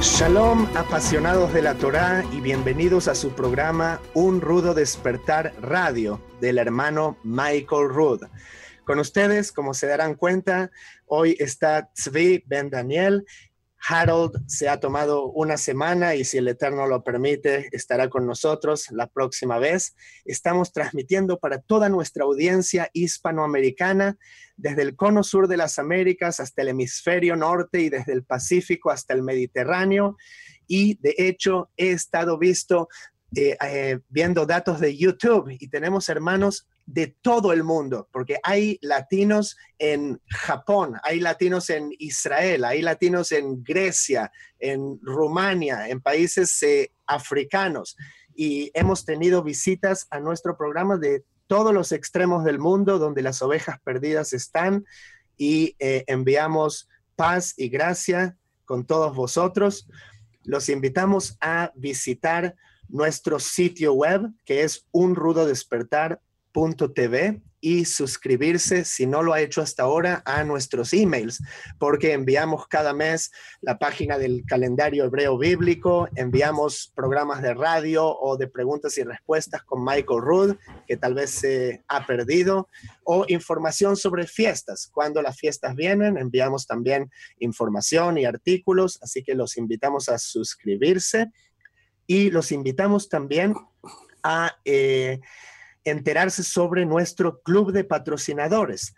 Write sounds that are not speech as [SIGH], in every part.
Shalom, apasionados de la Torá, y bienvenidos a su programa Un Rudo Despertar Radio del hermano Michael Rud. Con ustedes, como se darán cuenta, hoy está Tzvi Ben Daniel. Harold se ha tomado una semana y si el Eterno lo permite, estará con nosotros la próxima vez. Estamos transmitiendo para toda nuestra audiencia hispanoamericana desde el cono sur de las Américas hasta el hemisferio norte y desde el Pacífico hasta el Mediterráneo. Y de hecho he estado visto, eh, eh, viendo datos de YouTube y tenemos hermanos de todo el mundo, porque hay latinos en Japón, hay latinos en Israel, hay latinos en Grecia, en Rumania, en países eh, africanos. Y hemos tenido visitas a nuestro programa de todos los extremos del mundo donde las ovejas perdidas están y eh, enviamos paz y gracia con todos vosotros. Los invitamos a visitar nuestro sitio web que es unrudodespertar.tv y suscribirse, si no lo ha hecho hasta ahora, a nuestros emails, porque enviamos cada mes la página del calendario hebreo bíblico, enviamos programas de radio o de preguntas y respuestas con Michael Rudd, que tal vez se ha perdido, o información sobre fiestas. Cuando las fiestas vienen, enviamos también información y artículos, así que los invitamos a suscribirse y los invitamos también a... Eh, enterarse sobre nuestro club de patrocinadores,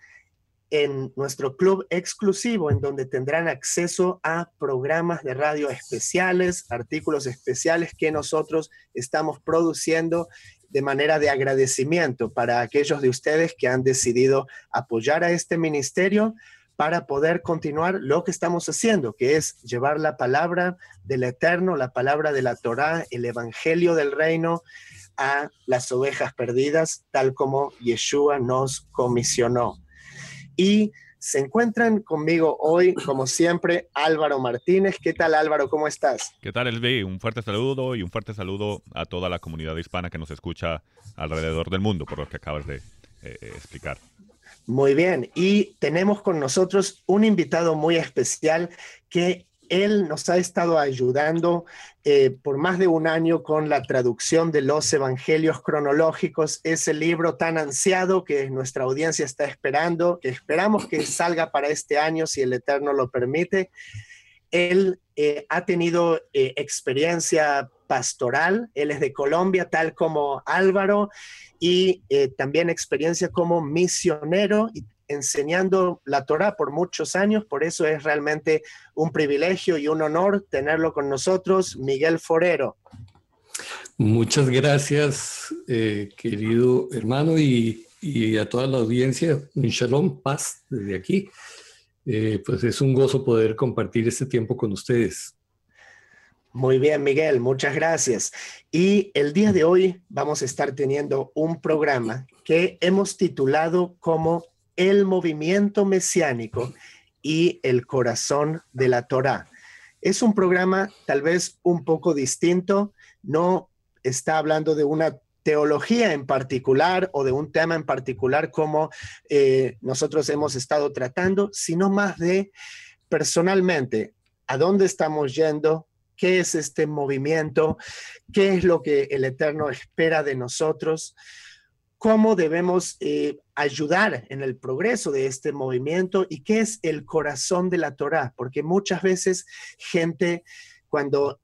en nuestro club exclusivo, en donde tendrán acceso a programas de radio especiales, artículos especiales que nosotros estamos produciendo de manera de agradecimiento para aquellos de ustedes que han decidido apoyar a este ministerio para poder continuar lo que estamos haciendo, que es llevar la palabra del Eterno, la palabra de la Torá, el Evangelio del Reino, a las ovejas perdidas, tal como Yeshua nos comisionó. Y se encuentran conmigo hoy, como siempre, Álvaro Martínez. ¿Qué tal Álvaro? ¿Cómo estás? ¿Qué tal, Elvi? Un fuerte saludo y un fuerte saludo a toda la comunidad hispana que nos escucha alrededor del mundo, por lo que acabas de eh, explicar. Muy bien, y tenemos con nosotros un invitado muy especial que él nos ha estado ayudando eh, por más de un año con la traducción de los Evangelios cronológicos, ese libro tan ansiado que nuestra audiencia está esperando, que esperamos que salga para este año, si el Eterno lo permite. Él eh, ha tenido eh, experiencia pastoral, él es de Colombia, tal como Álvaro, y también experiencia como misionero enseñando la Torah por muchos años, por eso es realmente un privilegio y un honor tenerlo con nosotros, Miguel Forero. Muchas gracias, eh, querido hermano, y, a toda la audiencia, un shalom, paz desde aquí. Eh, pues es un gozo poder compartir este tiempo con ustedes. Muy bien, Miguel, muchas gracias. Y el día de hoy vamos a estar teniendo un programa que hemos titulado como el movimiento mesiánico y el corazón de la Torá. Es un programa tal vez un poco distinto, no está hablando de una teología en particular o de un tema en particular como eh, nosotros hemos estado tratando, sino más de personalmente, a dónde estamos yendo, qué es este movimiento, qué es lo que el Eterno espera de nosotros cómo debemos eh, ayudar en el progreso de este movimiento y qué es el corazón de la Torah, porque muchas veces gente cuando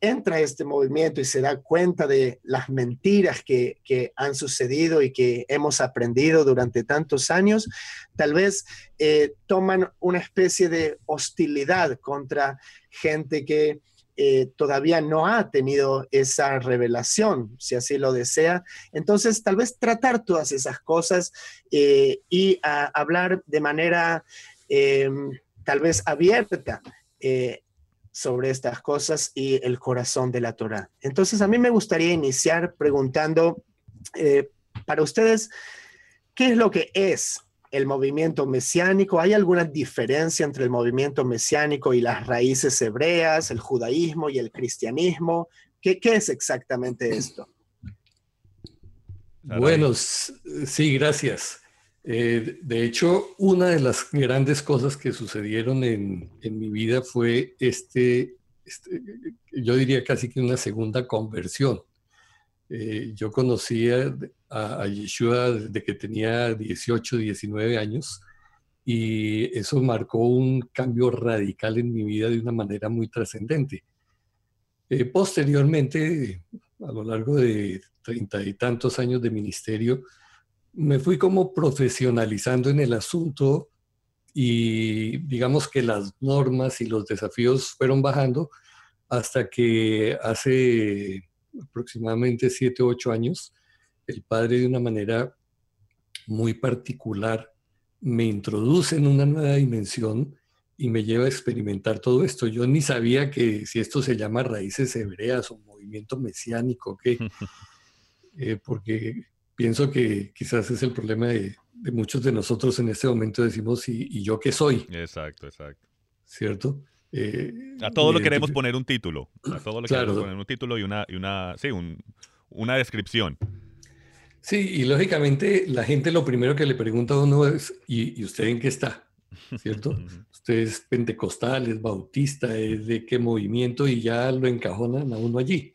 entra a este movimiento y se da cuenta de las mentiras que, han sucedido y que hemos aprendido durante tantos años, tal vez eh, toman una especie de hostilidad contra gente que eh, todavía no ha tenido esa revelación, si así lo desea. Entonces, tal vez tratar todas esas cosas eh, y hablar de manera em, tal vez abierta eh, sobre estas cosas y el corazón de la Torah. Entonces, a mí me gustaría iniciar preguntando para ustedes, ¿qué es lo que es el movimiento mesiánico? ¿Hay alguna diferencia entre el movimiento mesiánico y las raíces hebreas, el judaísmo y el cristianismo? ¿Qué, qué es exactamente esto? Bueno, sí, gracias. Eh, de hecho, una de las grandes cosas que sucedieron en, mi vida fue este, este, yo diría casi que una segunda conversión. Eh, yo conocía a, Yeshua desde que tenía 18, 19 años y eso marcó un cambio radical en mi vida de una manera muy trascendente. Eh, posteriormente, a lo largo de treinta y tantos años de ministerio, me fui como profesionalizando en el asunto y digamos que las normas y los desafíos fueron bajando hasta que hace aproximadamente siete o ocho años, el padre de una manera muy particular me introduce en una nueva dimensión y me lleva a experimentar todo esto. Yo ni sabía que si esto se llama raíces hebreas o movimiento mesiánico, ¿qué? [LAUGHS] Eh, porque pienso que quizás es el problema de, muchos de nosotros en este momento decimos, ¿y, yo qué soy? Exacto, exacto. ¿Cierto? Eh, a todo lo queremos poner un título. A todo lo queremos poner un título y una, y una, sí, una descripción. Sí, y lógicamente la gente lo primero que le pregunta a uno es, ¿y, usted en qué está? ¿Cierto? usted es pentecostal, es bautista, es de qué movimiento y ya lo encajonan a uno allí.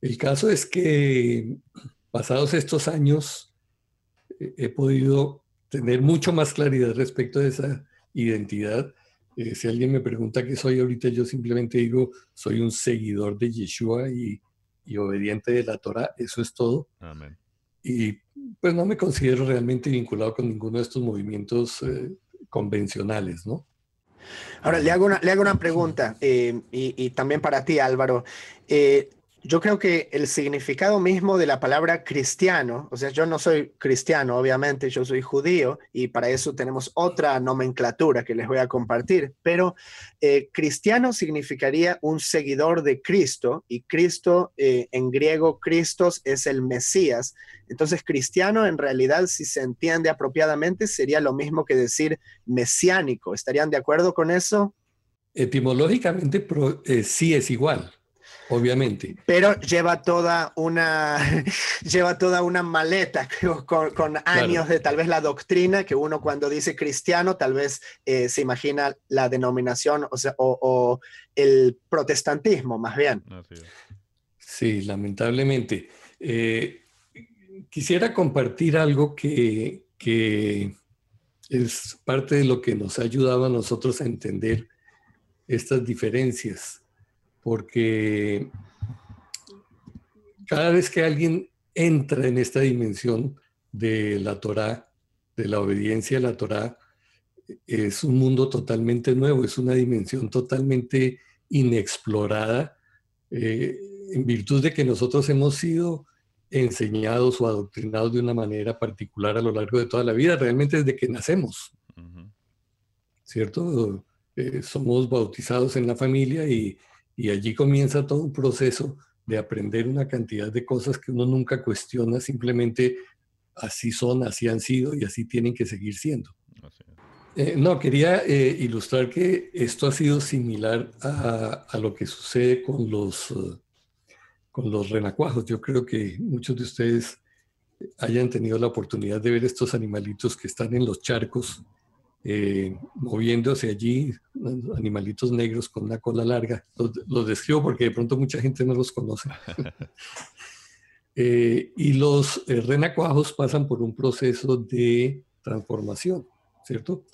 El caso es que pasados estos años he podido tener mucho más claridad respecto de esa identidad. Eh, si alguien me pregunta qué soy ahorita, yo simplemente digo, soy un seguidor de Yeshua y, obediente de la Torah, eso es todo. Amén. Y pues no me considero realmente vinculado con ninguno de estos movimientos eh, convencionales, ¿no? Ahora, le hago una, le hago una pregunta, eh, y, y, también para ti, Álvaro. Yo creo que el significado mismo de la palabra cristiano, o sea, yo no soy cristiano, obviamente, yo soy judío y para eso tenemos otra nomenclatura que les voy a compartir, pero eh, cristiano significaría un seguidor de Cristo y Cristo eh, en griego, Cristos es el Mesías. Entonces, cristiano en realidad, si se entiende apropiadamente, sería lo mismo que decir mesiánico. ¿Estarían de acuerdo con eso? Etimológicamente eh, sí es igual obviamente. Pero lleva toda una, [LAUGHS] lleva toda una maleta [LAUGHS] con, con años de tal vez la doctrina que uno cuando dice cristiano tal vez eh, se imagina la denominación o, sea, o, el protestantismo más bien. Sí, lamentablemente. Eh, quisiera compartir algo que, que es parte de lo que nos ha ayudado a nosotros a entender estas diferencias porque cada vez que alguien entra en esta dimensión de la Torah, de la obediencia a la Torah, es un mundo totalmente nuevo, es una dimensión totalmente inexplorada, eh, en virtud de que nosotros hemos sido enseñados o adoctrinados de una manera particular a lo largo de toda la vida, realmente desde que nacemos. ¿Cierto? Eh, somos bautizados en la familia y y allí comienza todo un proceso de aprender una cantidad de cosas que uno nunca cuestiona, simplemente así son, así han sido y así tienen que seguir siendo. Eh, no, quería eh, ilustrar que esto ha sido similar a, a lo que sucede con los, uh, con los renacuajos. Yo creo que muchos de ustedes hayan tenido la oportunidad de ver estos animalitos que están en los charcos eh, moviéndose allí, animalitos negros con una cola larga. Los, describo porque de pronto mucha gente no los conoce. [LAUGHS] Eh, y los eh, renacuajos pasan por un proceso de transformación, ¿cierto?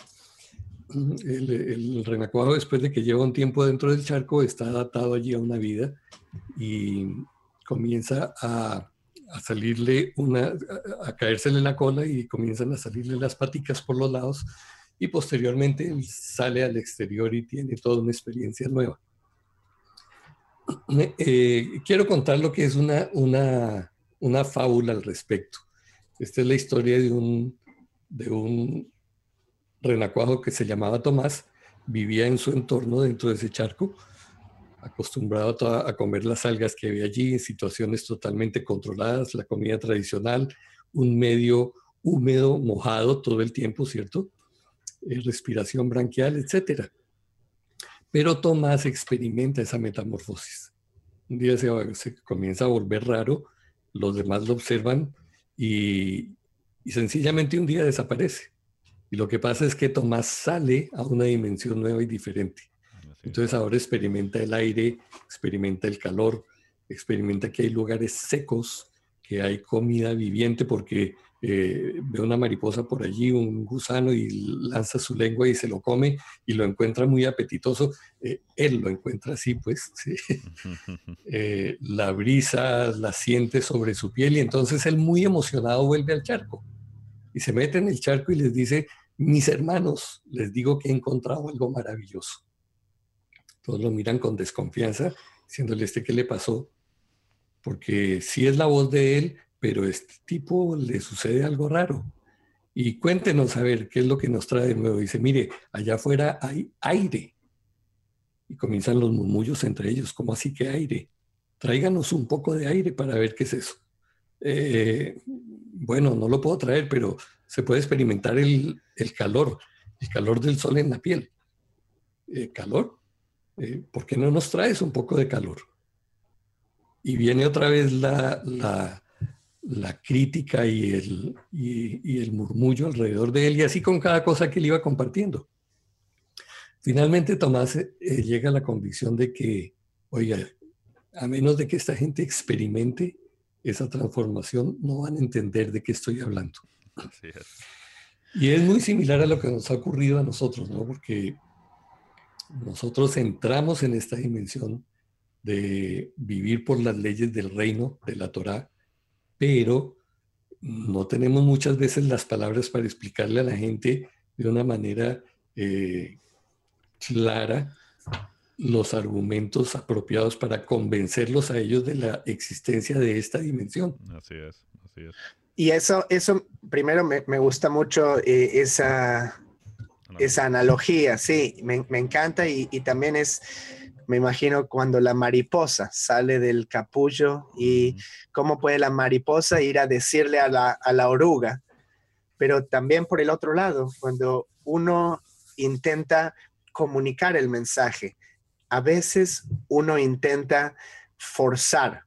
El, renacuajo después de que lleva un tiempo dentro del charco está adaptado allí a una vida y comienza a, a salirle una, a, a caérsele la cola y comienzan a salirle las paticas por los lados y posteriormente sale al exterior y tiene toda una experiencia nueva. [CLEARS THROAT] Eh, quiero contar lo que es una, una, una, fábula al respecto. Esta es la historia de un, de un renacuajo que se llamaba Tomás, vivía en su entorno dentro de ese charco, acostumbrado a, a comer las algas que había allí en situaciones totalmente controladas, la comida tradicional, un medio húmedo, mojado todo el tiempo, ¿cierto? Eh, respiración branquial, etc. Pero Tomás experimenta esa metamorfosis. Un día se, comienza a volver raro, los demás lo observan y, y sencillamente un día desaparece. Y lo que pasa es que Tomás sale a una dimensión nueva y diferente. Entonces ahora experimenta el aire, experimenta el calor, experimenta que hay lugares secos, que hay comida viviente, porque eh, ve una mariposa por allí, un gusano, y lanza su lengua y se lo come y lo encuentra muy apetitoso. Eh, él lo encuentra así, pues. [LAUGHS] Eh, la brisa la siente sobre su piel y entonces él muy emocionado vuelve al charco y se mete en el charco y les dice, mis hermanos, les digo que he encontrado algo maravilloso. Todos lo miran con desconfianza, diciéndole, ¿este qué le pasó? Porque sí es la voz de él, pero este tipo le sucede algo raro. Y cuéntenos a ver qué es lo que nos trae de nuevo. Dice, mire, allá afuera hay aire. Y comienzan los murmullos entre ellos, ¿cómo así que aire? Tráiganos un poco de aire para ver qué es eso. Eh, bueno, no lo puedo traer, pero se puede experimentar el, calor, el calor del sol en la piel. Eh, ¿Calor? Eh, ¿Por qué no nos traes un poco de calor? Y viene otra vez la, la, crítica y el, y, el murmullo alrededor de él, y así con cada cosa que él iba compartiendo. Finalmente Tomás eh, llega a la convicción de que, oiga, a menos de que esta gente experimente esa transformación, no van a entender de qué estoy hablando. Y es muy similar a lo que nos ha ocurrido a nosotros, ¿no? Porque nosotros entramos en esta dimensión de vivir por las leyes del reino, de la Torá, pero no tenemos muchas veces las palabras para explicarle a la gente de una manera eh, clara los argumentos apropiados para convencerlos a ellos de la existencia de esta dimensión. Así es, así es. Y eso, eso primero me, me gusta mucho eh, esa, esa analogía, sí, me, me encanta y, y, también es, me imagino cuando la mariposa sale del capullo y cómo puede la mariposa ir a decirle a la, a la oruga, pero también por el otro lado, cuando uno intenta comunicar el mensaje, a veces uno intenta forzar.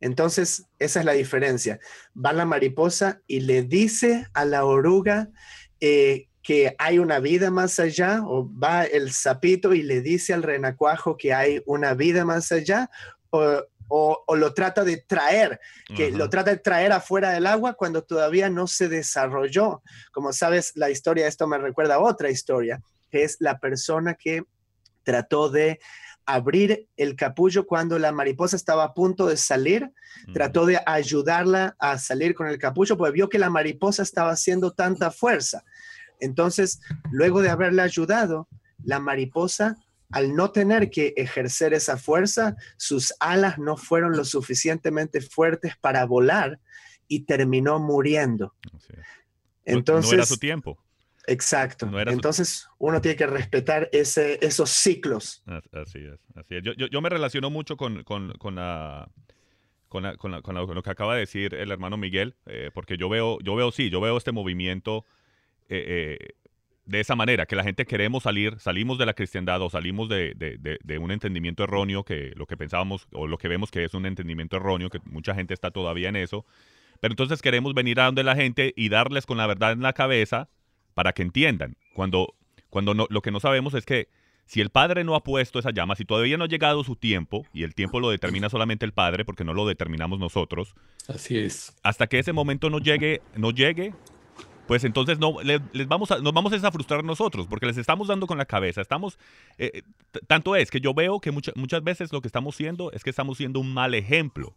Entonces, esa es la diferencia. Va la mariposa y le dice a la oruga eh, que hay una vida más allá, o va el sapito y le dice al renacuajo que hay una vida más allá, o, lo trata de traer, que lo trata de traer afuera del agua cuando todavía no se desarrolló. Como sabes, la historia, esto me recuerda a otra historia, que es la persona que trató de abrir el capullo cuando la mariposa estaba a punto de salir. Trató de ayudarla a salir con el capullo, porque vio que la mariposa estaba haciendo tanta fuerza. Entonces, luego de haberle ayudado, la mariposa, al no tener que ejercer esa fuerza, sus alas no fueron lo suficientemente fuertes para volar y terminó muriendo. Entonces, no era su tiempo. Exacto. Entonces uno tiene que respetar ese, esos ciclos. Así es, así es. Yo, yo, me relaciono mucho con, con, con la... Con, con, lo que acaba de decir el hermano Miguel, eh, porque yo veo, yo veo, sí, yo veo este movimiento eh, eh, de esa manera, que la gente queremos salir, salimos de la cristiandad o salimos de, de, de, un entendimiento erróneo, que lo que pensábamos o lo que vemos que es un entendimiento erróneo, que mucha gente está todavía en eso, pero entonces queremos venir a donde la gente y darles con la verdad en la cabeza para que entiendan. Cuando, cuando no, lo que no sabemos es que si el Padre no ha puesto esa llama, si todavía no ha llegado su tiempo, y el tiempo lo determina solamente el Padre, porque no lo determinamos nosotros. Así es. Hasta que ese momento no llegue, no llegue, pues entonces no, les, vamos a, nos vamos a frustrar nosotros, porque les estamos dando con la cabeza. Estamos, eh, eh, tanto es que yo veo que muchas veces lo que estamos haciendo es que estamos siendo un mal ejemplo.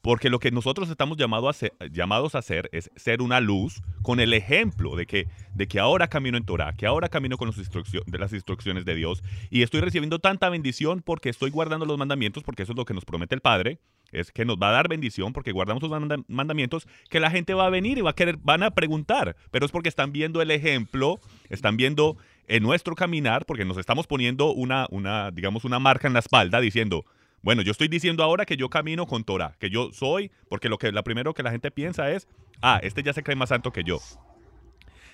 Porque lo que nosotros estamos llamados a hacer es ser una luz con el ejemplo de que, de que ahora camino en Torah, que ahora camino con de las instrucciones de Dios y estoy recibiendo tanta bendición porque estoy guardando los mandamientos, porque eso es lo que nos promete el Padre, es que nos va a dar bendición porque guardamos los mandamientos, que la gente va a venir y va a querer, van a preguntar, pero es porque están viendo el ejemplo, están viendo en nuestro caminar, porque nos estamos poniendo una, una digamos, una marca en la espalda diciendo, bueno, yo estoy diciendo ahora que yo camino con Torah, que yo soy, porque lo que la primero que la gente piensa es, ah, este ya se cree más santo que yo.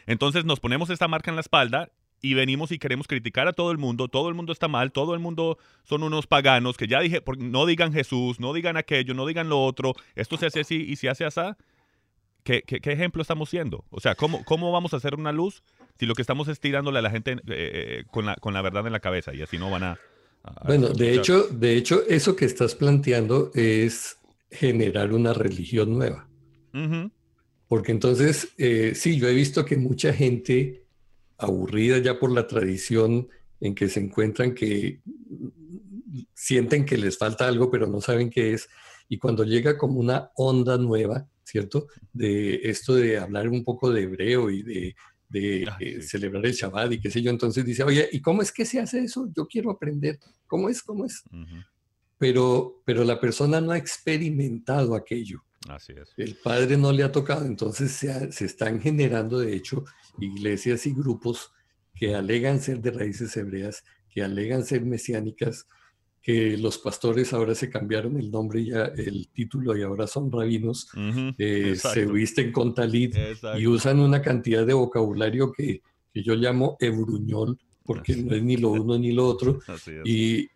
Entonces nos ponemos esta marca en la espalda y venimos y queremos criticar a todo el mundo, todo el mundo está mal, todo el mundo son unos paganos, que ya dije, no digan Jesús, no digan aquello, no digan lo otro, esto se hace así y se hace así. ¿Qué, qué, ejemplo estamos siendo? O sea, ¿cómo, ¿cómo vamos a hacer una luz si lo que estamos es tirándole a la gente eh, eh, con, la, con la verdad en la cabeza y así no van a... bueno, de hecho, de hecho, eso que estás planteando es generar una religión nueva. Porque entonces, eh, sí, yo he visto que mucha gente aburrida ya por la tradición en que se encuentran que sienten que les falta algo pero no saben qué es y cuando llega como una onda nueva, ¿cierto? De esto de hablar un poco de hebreo y de, ah, eh, celebrar el Shabbat y qué sé yo, entonces dice, oye, ¿y cómo es que se hace eso? Yo quiero aprender. ¿Cómo es? ¿Cómo es? pero, pero la persona no ha experimentado aquello. Así es. El padre no le ha tocado, entonces se, se, están generando, de hecho, iglesias y grupos que alegan ser de raíces hebreas, que alegan ser mesiánicas, que los pastores ahora se cambiaron el nombre ya el título y ahora son rabinos, eh, se visten con talit y usan una cantidad de vocabulario que, que yo llamo ebruñol, porque no es ni lo uno ni lo otro, [LAUGHS] y,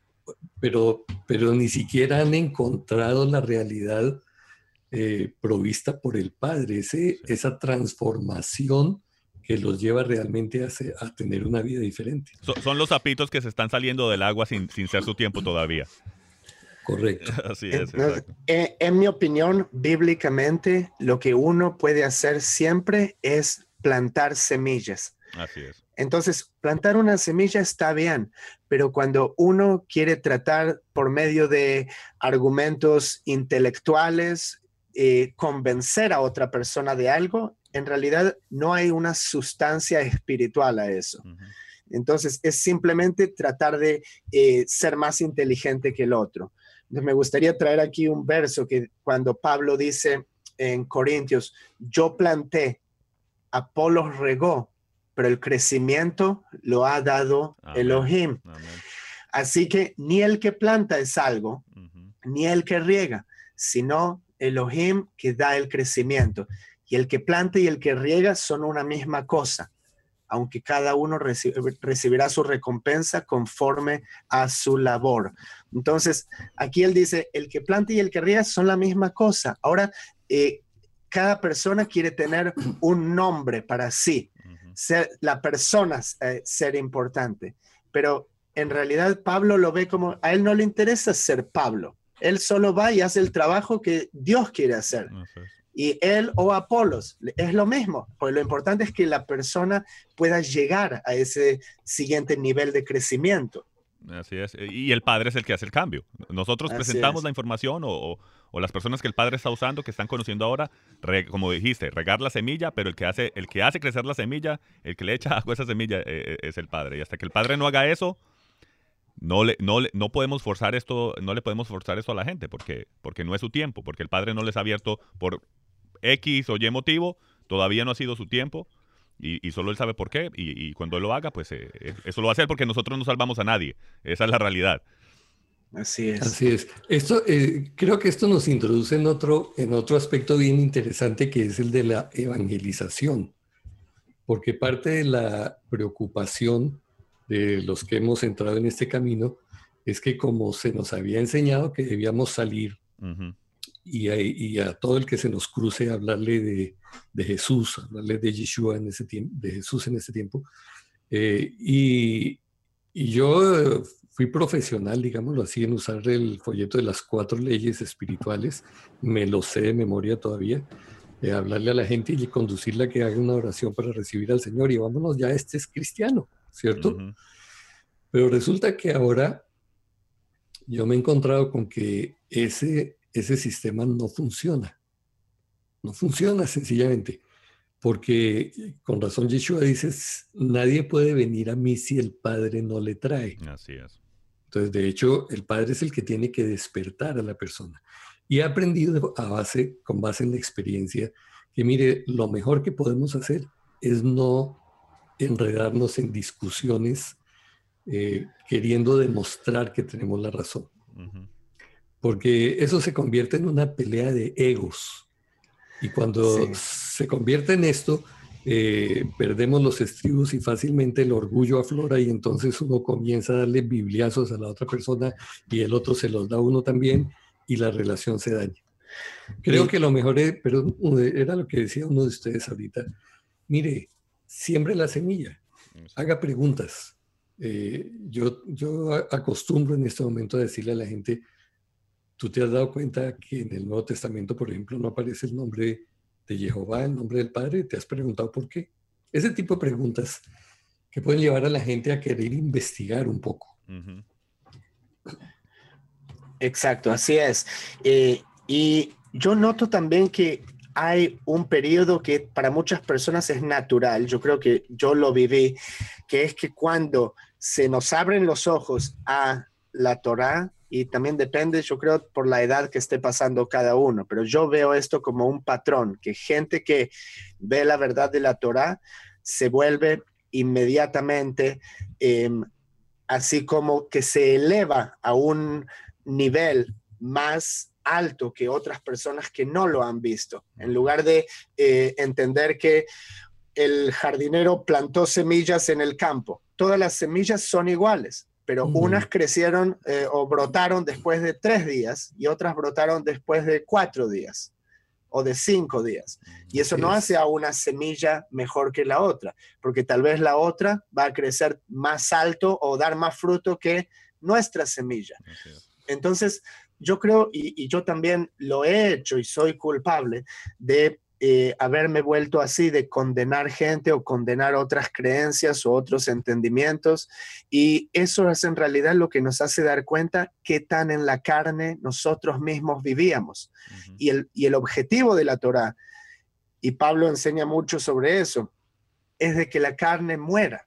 pero, pero ni siquiera han encontrado la realidad eh, provista por el Padre, ese, esa transformación que los lleva realmente a, tener una vida diferente. son los sapitos que se están saliendo del agua sin, sin ser su tiempo todavía. Correcto. [LAUGHS] Así es. En, en, mi opinión, bíblicamente, lo que uno puede hacer siempre es plantar semillas. Así es. Entonces, plantar una semilla está bien, pero cuando uno quiere tratar por medio de argumentos intelectuales, eh, convencer a otra persona de algo, en realidad no hay una sustancia espiritual a eso. Entonces, es simplemente tratar de eh, ser más inteligente que el otro. me gustaría traer aquí un verso que cuando Pablo dice en Corintios, yo planté, Apolo regó, pero el crecimiento lo ha dado Elohim. Así que ni el que planta es algo, ni el que riega, sino Elohim que da el crecimiento. Y el que planta y el que riega son una misma cosa, aunque cada uno recibirá su recompensa conforme a su labor. Entonces, aquí él dice, el que planta y el que riega son la misma cosa. Ahora, eh, cada persona quiere tener un nombre para sí, ser, la persona eh, ser importante, pero en realidad Pablo lo ve como, a él no le interesa ser Pablo, él solo va y hace el trabajo que Dios quiere hacer. Y él o Apolos es lo mismo, pues lo importante es que la persona pueda llegar a ese siguiente nivel de crecimiento. Así es. Y el padre es el que hace el cambio. Nosotros presentamos la información o, las personas que el padre está usando, que están conociendo ahora, como dijiste, regar la semilla, pero el que, hace, el que hace crecer la semilla, el que le echa [LAUGHS] agua a esa semilla eh, eh, es el padre. Y hasta que el padre no haga eso, no le, no no podemos forzar esto, no le podemos forzar esto a la gente porque, porque no es su tiempo, porque el padre no les ha abierto por X o Y motivo, todavía no ha sido su tiempo y, solo él sabe por qué y, cuando él lo haga, pues eh, eh, eso lo va a hacer porque nosotros no salvamos a nadie, esa es la realidad. Así es. Así es. Esto, eh, creo que esto nos introduce en otro, en otro aspecto bien interesante que es el de la evangelización, porque parte de la preocupación de los que hemos entrado en este camino es que como se nos había enseñado que debíamos salir y, a, todo el que se nos cruce hablarle de, Jesús, hablarle de Yeshua en ese tiempo, de Jesús en ese tiempo. Eh, y, yo fui profesional, digámoslo así, en usar el folleto de las cuatro leyes espirituales, me lo sé de memoria todavía, de hablarle a la gente y conducirla a que haga una oración para recibir al Señor y vámonos, ya este es cristiano. ¿cierto? Pero resulta que ahora yo me he encontrado con que ese, ese sistema no funciona. No funciona sencillamente. Porque con razón Yeshua dice, nadie puede venir a mí si el Padre no le trae. Así es. Entonces, de hecho, el Padre es el que tiene que despertar a la persona. Y he aprendido a base, con base en la experiencia, que mire, lo mejor que podemos hacer es no enredarnos en discusiones eh, queriendo demostrar que tenemos la razón. Porque eso se convierte en una pelea de egos. Y cuando se convierte en esto, eh, perdemos los estribos y fácilmente el orgullo aflora y entonces uno comienza a darle bibliazos a la otra persona y el otro se los da a uno también y la relación se daña. Creo que lo mejor es, pero era lo que decía uno de ustedes ahorita, mire, siembre la semilla, haga preguntas. Eh, yo, yo acostumbro en este momento a decirle a la gente, ¿tú te has dado cuenta que en el Nuevo Testamento, por ejemplo, no aparece el nombre de Jehová, el nombre del Padre? ¿Te has preguntado por qué? Ese tipo de preguntas que pueden llevar a la gente a querer investigar un poco. Exacto, así es. Eh, y yo noto también que hay un periodo que para muchas personas es natural, yo creo que yo lo viví, que es que cuando se nos abren los ojos a la Torá, y también depende, yo creo, por la edad que esté pasando cada uno, pero yo veo esto como un patrón, que gente que ve la verdad de la Torá se vuelve inmediatamente, em, así como que se eleva a un nivel más alto que otras personas que no lo han visto. En lugar de eh, entender que el jardinero plantó semillas en el campo, todas las semillas son iguales, pero unas crecieron eh, o brotaron después de tres días y otras brotaron después de cuatro días o de cinco días. Y eso no hace a una semilla mejor que la otra, porque tal vez la otra va a crecer más alto o dar más fruto que nuestra semilla. Entonces, yo creo, y, yo también lo he hecho y soy culpable de eh, haberme vuelto así, de condenar gente o condenar otras creencias o otros entendimientos. Y eso es en realidad lo que nos hace dar cuenta qué tan en la carne nosotros mismos vivíamos. y, el, y el objetivo de la Torah, y Pablo enseña mucho sobre eso, es de que la carne muera.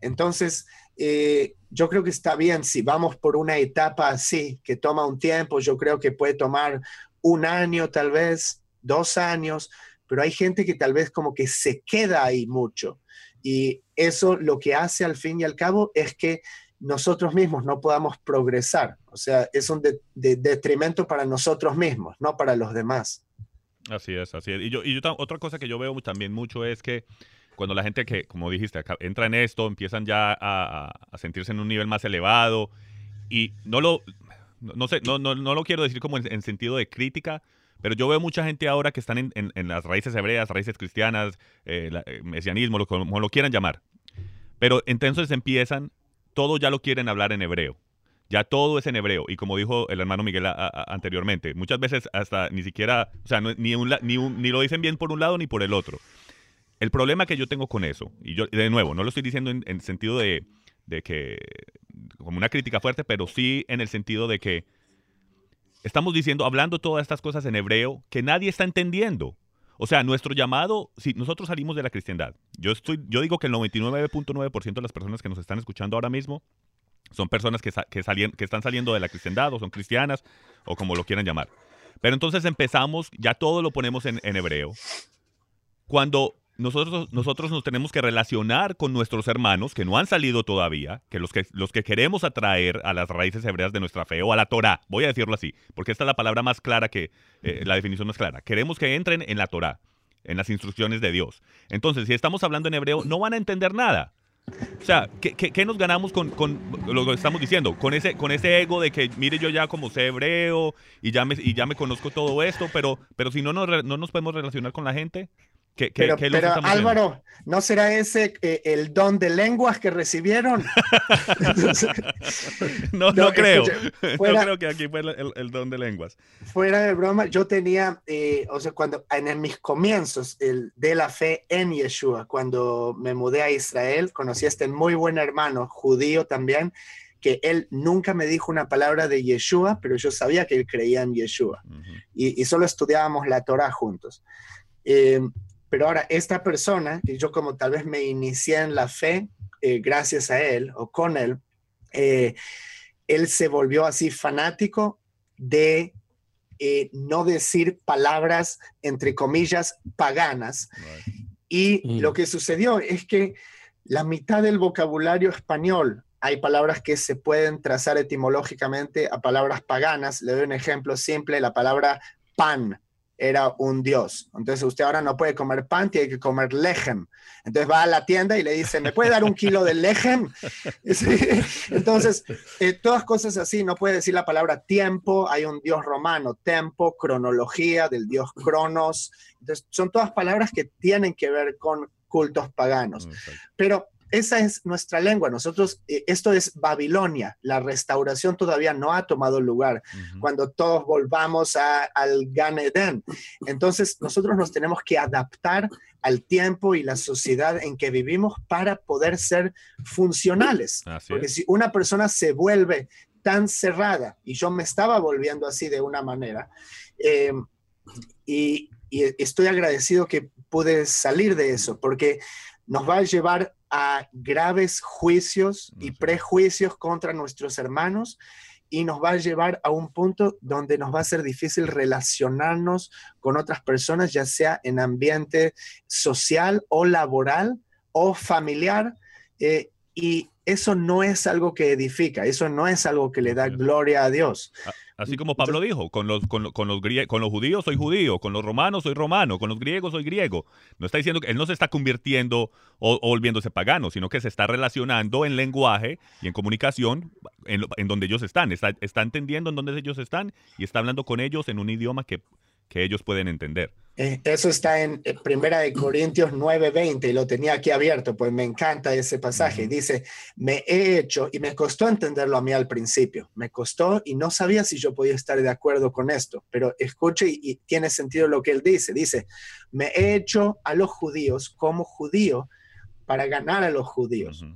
Entonces, eh, yo creo que está bien si vamos por una etapa así, que toma un tiempo, yo creo que puede tomar un año tal vez, dos años, pero hay gente que tal vez como que se queda ahí mucho. Y eso lo que hace al fin y al cabo es que nosotros mismos no podamos progresar. O sea, es un detrimento para nosotros mismos, no para los demás. Así es, así es. Y, yo, y yo, otra cosa que yo veo también mucho es que cuando la gente que, como dijiste, entra en esto, empiezan ya a, sentirse en un nivel más elevado y no lo, no, sé, no, no, no lo quiero decir como en, sentido de crítica, pero yo veo mucha gente ahora que están en, en, las raíces hebreas, raíces cristianas, eh, eh mesianismo, lo, como lo quieran llamar. Pero entonces empiezan, todo ya lo quieren hablar en hebreo. Ya todo es en hebreo. Y como dijo el hermano Miguel anteriormente, muchas veces hasta ni siquiera, o sea, ni, ni, ni lo dicen bien por un lado ni por el otro. El problema que yo tengo con eso, y yo de nuevo, no lo estoy diciendo en, el sentido de, que, como una crítica fuerte, pero sí en el sentido de que estamos diciendo, hablando todas estas cosas en hebreo que nadie está entendiendo. O sea, nuestro llamado, si nosotros salimos de la cristiandad, yo, estoy, yo digo que el 99.9% de las personas que nos están escuchando ahora mismo son personas que, que, que están saliendo de la cristiandad o son cristianas o como lo quieran llamar. Pero entonces empezamos, ya todo lo ponemos en, en hebreo. Cuando nosotros, nosotros nos tenemos que relacionar con nuestros hermanos que no han salido todavía, que los que, los que queremos atraer a las raíces hebreas de nuestra fe o a la Torah, voy a decirlo así, porque esta es la palabra más clara que, eh, la definición más clara. Queremos que entren en la Torah, en las instrucciones de Dios. Entonces, si estamos hablando en hebreo, no van a entender nada. O sea, ¿qué, nos ganamos con, lo que estamos diciendo? Con ese, con ese ego de que, mire, yo ya como sé hebreo y ya me, y ya me conozco todo esto, pero, pero si no, no nos podemos relacionar con la gente, pero, Álvaro, ¿no será ese eh, el don de lenguas que recibieron? [LAUGHS] [LAUGHS] no, no, creo. [LAUGHS] no creo que aquí fue el, don de lenguas. Fuera de broma, yo tenía, eh, o sea, cuando en, mis comienzos el, de la fe en Yeshua, cuando me mudé a Israel, conocí a este muy buen hermano, judío también, que él nunca me dijo una palabra de Yeshua, pero yo sabía que él creía en Yeshua. y, y, solo estudiábamos la Torah juntos. Eh, pero ahora, esta persona, que yo como tal vez me inicié en la fe eh, gracias a él o con él, eh, él se volvió así fanático de eh, no decir palabras, entre comillas, paganas. Y mm. lo que sucedió es que la mitad del vocabulario español, hay palabras que se pueden trazar etimológicamente a palabras paganas. Le doy un ejemplo simple, la palabra pan era un dios. Entonces usted ahora no puede comer pan, tiene que comer lejem. Entonces va a la tienda y le dice, ¿me puede dar un kilo de lejem? [LAUGHS] Entonces, eh, todas cosas así, no puede decir la palabra tiempo, hay un dios romano, tempo, cronología del dios Cronos. Entonces, son todas palabras que tienen que ver con cultos paganos. Pero esa es nuestra lengua. Nosotros, eh, esto es Babilonia. La restauración todavía no ha tomado lugar. Cuando todos volvamos al Gan Eden, entonces nosotros nos tenemos que adaptar al tiempo y la sociedad en que vivimos para poder ser funcionales. Porque si una persona se vuelve tan cerrada, y yo me estaba volviendo así de una manera, eh, y, y estoy agradecido que pude salir de eso, porque nos va a llevar a graves juicios y prejuicios contra nuestros hermanos y nos va a llevar a un punto donde nos va a ser difícil relacionarnos con otras personas, ya sea en ambiente social o laboral o familiar. Eh, y eso no es algo que edifica, eso no es algo que le da gloria a Dios. Así como Pablo dijo, con los, con, los, con los judíos soy judío, con los romanos soy romano, con los griegos soy griego. No está diciendo que él no se está convirtiendo o, volviéndose pagano, sino que se está relacionando en lenguaje y en comunicación en, en donde ellos están. Está, está entendiendo en donde ellos están y está hablando con ellos en un idioma que, que ellos pueden entender. Eh, eso está en eh, Primera de Corintios 9:20 y lo tenía aquí abierto, pues me encanta ese pasaje. Dice, me he hecho, y me costó entenderlo a mí al principio, me costó y no sabía si yo podía estar de acuerdo con esto, pero escuche y, tiene sentido lo que él dice. Dice, me he hecho a los judíos como judío para ganar a los judíos,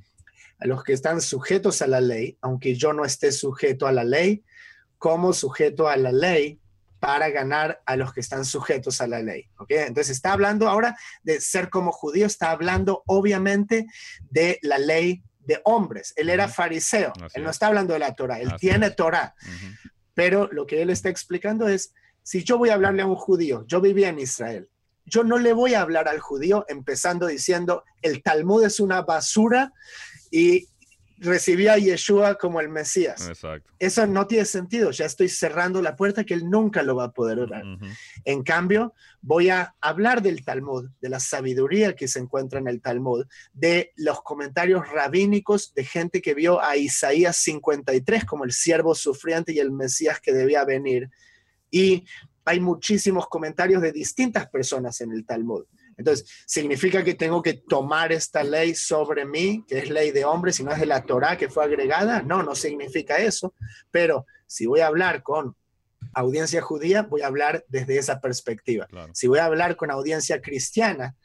a los que están sujetos a la ley, aunque yo no esté sujeto a la ley, como sujeto a la ley para ganar a los que están sujetos a la ley. ¿okay? Entonces está hablando ahora de ser como judío, está hablando obviamente de la ley de hombres. Él era fariseo, él no está hablando de la Torah, él tiene Torah. Pero lo que él está explicando es, si yo voy a hablarle a un judío, yo vivía en Israel, yo no le voy a hablar al judío empezando diciendo, el Talmud es una basura y recibía a Yeshua como el Mesías. Eso no tiene sentido. Ya estoy cerrando la puerta que él nunca lo va a poder orar. En cambio, voy a hablar del Talmud, de la sabiduría que se encuentra en el Talmud, de los comentarios rabínicos de gente que vio a Isaías 53 como el siervo sufriente y el Mesías que debía venir. Y hay muchísimos comentarios de distintas personas en el Talmud. Entonces, ¿significa que tengo que tomar esta ley sobre mí, que es ley de hombres, y no es de la Torah que fue agregada? No, no significa eso. Pero si voy a hablar con audiencia judía, voy a hablar desde esa perspectiva. Si voy a hablar con audiencia cristiana,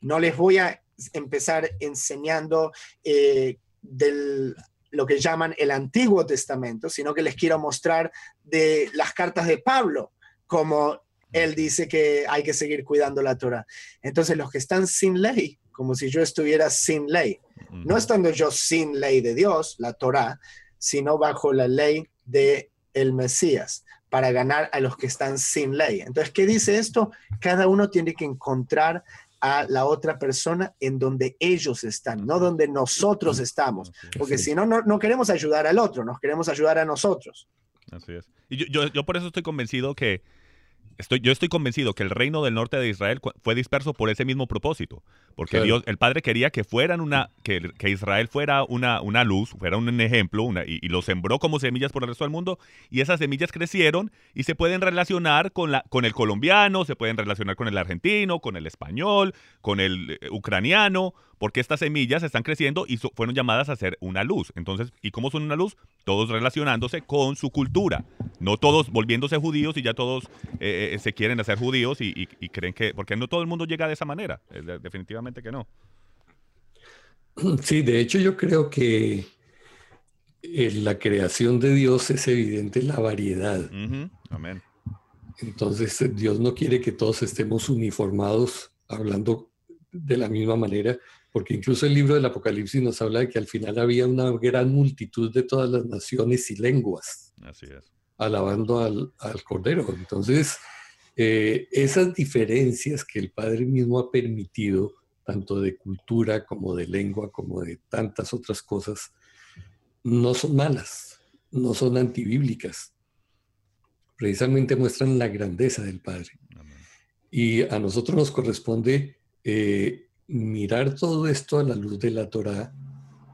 no les voy a empezar enseñando eh, del, lo que llaman el Antiguo Testamento, sino que les quiero mostrar de las cartas de Pablo como él dice que hay que seguir cuidando la Torah. Entonces, los que están sin ley, como si yo estuviera sin ley, no estando yo sin ley de Dios, la Torah, sino bajo la ley de el Mesías, para ganar a los que están sin ley. Entonces, ¿qué dice esto? Cada uno tiene que encontrar a la otra persona en donde ellos están, no donde nosotros estamos, porque si no, no queremos ayudar al otro, nos queremos ayudar a nosotros. Así es. Y yo, yo por eso estoy convencido que Estoy, yo estoy convencido que el reino del norte de Israel fue disperso por ese mismo propósito, porque Dios, el Padre quería que fueran una, que, que Israel fuera una, una, luz, fuera un ejemplo, una, y, lo sembró como semillas por el resto del mundo, y esas semillas crecieron y se pueden relacionar con, la, con el colombiano, se pueden relacionar con el argentino, con el español, con el eh, ucraniano, porque estas semillas están creciendo y fueron llamadas a ser una luz. Entonces, ¿y cómo son una luz? Todos relacionándose con su cultura, no todos volviéndose judíos y ya todos eh, eh, se quieren hacer judíos y, creen que, porque no todo el mundo llega de esa manera, definitivamente que no. Sí, de hecho yo creo que en la creación de Dios es evidente la variedad. Amén. Entonces Dios no quiere que todos estemos uniformados hablando de la misma manera, porque incluso el libro del Apocalipsis nos habla de que al final había una gran multitud de todas las naciones y lenguas. Así es. Alabando al, Cordero. Entonces, eh, esas diferencias que el Padre mismo ha permitido, tanto de cultura como de lengua, como de tantas otras cosas, no son malas, no son antibíblicas. Precisamente muestran la grandeza del Padre. Y a nosotros nos corresponde eh, mirar todo esto a la luz de la Torah,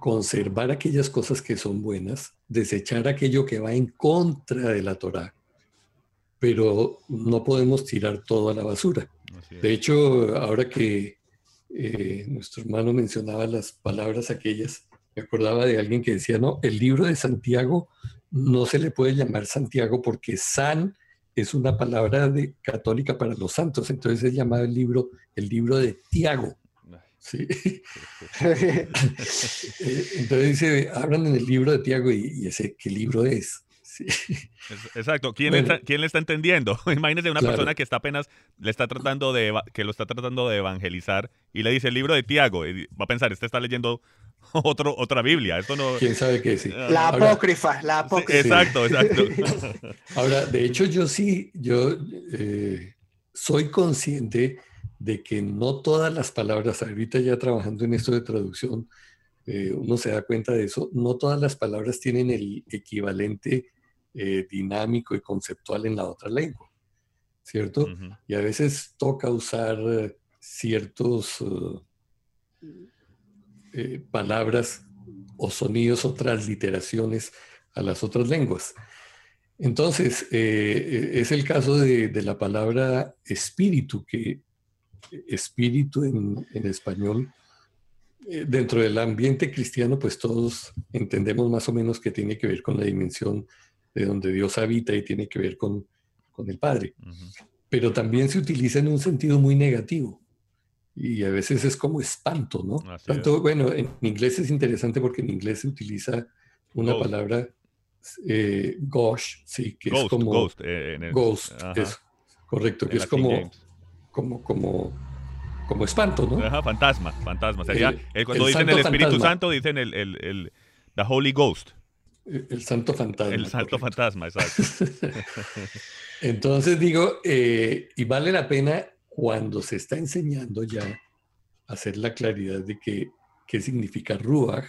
conservar aquellas cosas que son buenas, desechar aquello que va en contra de la Torah, pero no podemos tirar todo a la basura. De hecho, ahora que eh, nuestro hermano mencionaba las palabras aquellas, me acordaba de alguien que decía, no, el libro de Santiago no se le puede llamar Santiago porque San es una palabra de, católica para los santos, entonces es llamado el libro el libro de Tiago. ¿Sí? [LAUGHS] Entonces dice, hablan en el libro de Tiago y, ese, ¿qué libro es? Exacto. ¿Quién, ¿Quién, le está entendiendo? [LAUGHS] Imagínese una persona que está apenas le está tratando de que lo está tratando de evangelizar y le dice el libro de Tiago. Y va a pensar, este está leyendo [LAUGHS] otro, otra Biblia. Esto no. ¿Quién sabe qué sí? La apócrifa, la apócrifa. exacto, exacto. Ahora, de hecho, yo sí, yo eh, soy consciente de que no todas las palabras, ahorita ya trabajando en esto de traducción, eh, uno se da cuenta de eso, no todas las palabras tienen el equivalente eh, dinámico y conceptual en la otra lengua, ¿cierto? Y a veces toca usar ciertos eh, palabras o sonidos o transliteraciones a las otras lenguas. Entonces, eh, es el caso de, la palabra espíritu, que espíritu en, español, eh, dentro del ambiente cristiano, pues todos entendemos más o menos que tiene que ver con la dimensión de donde Dios habita y tiene que ver con, el Padre. Pero también se utiliza en un sentido muy negativo y a veces es como espanto, ¿no? Tanto, bueno, en inglés es interesante porque en inglés se utiliza una palabra eh, gosh, sí, que es como ghost, eh, ghost es correcto, que es como, como, como, como espanto, ¿no? Ajá, fantasma, fantasma. Sería, eh, cuando dicen el Espíritu Santo, dicen el, el, el, the Holy Ghost. El, santo fantasma. El santo fantasma, exacto. [LAUGHS] Entonces digo, y vale la pena cuando se está enseñando ya hacer la claridad de que, qué significa Ruach,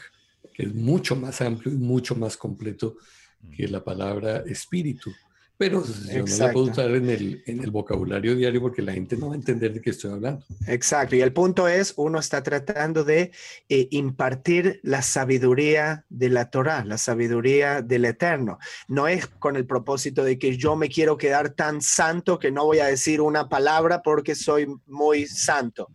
que es mucho más amplio y mucho más completo que la palabra espíritu. Pero yo no la puedo usar en el, en el vocabulario diario porque la gente no va a entender de qué estoy hablando. Exacto. Y el punto es, uno está tratando de eh, impartir la sabiduría de la Torah, la sabiduría del Eterno. No es con el propósito de que yo me quiero quedar tan santo que no voy a decir una palabra porque soy muy santo.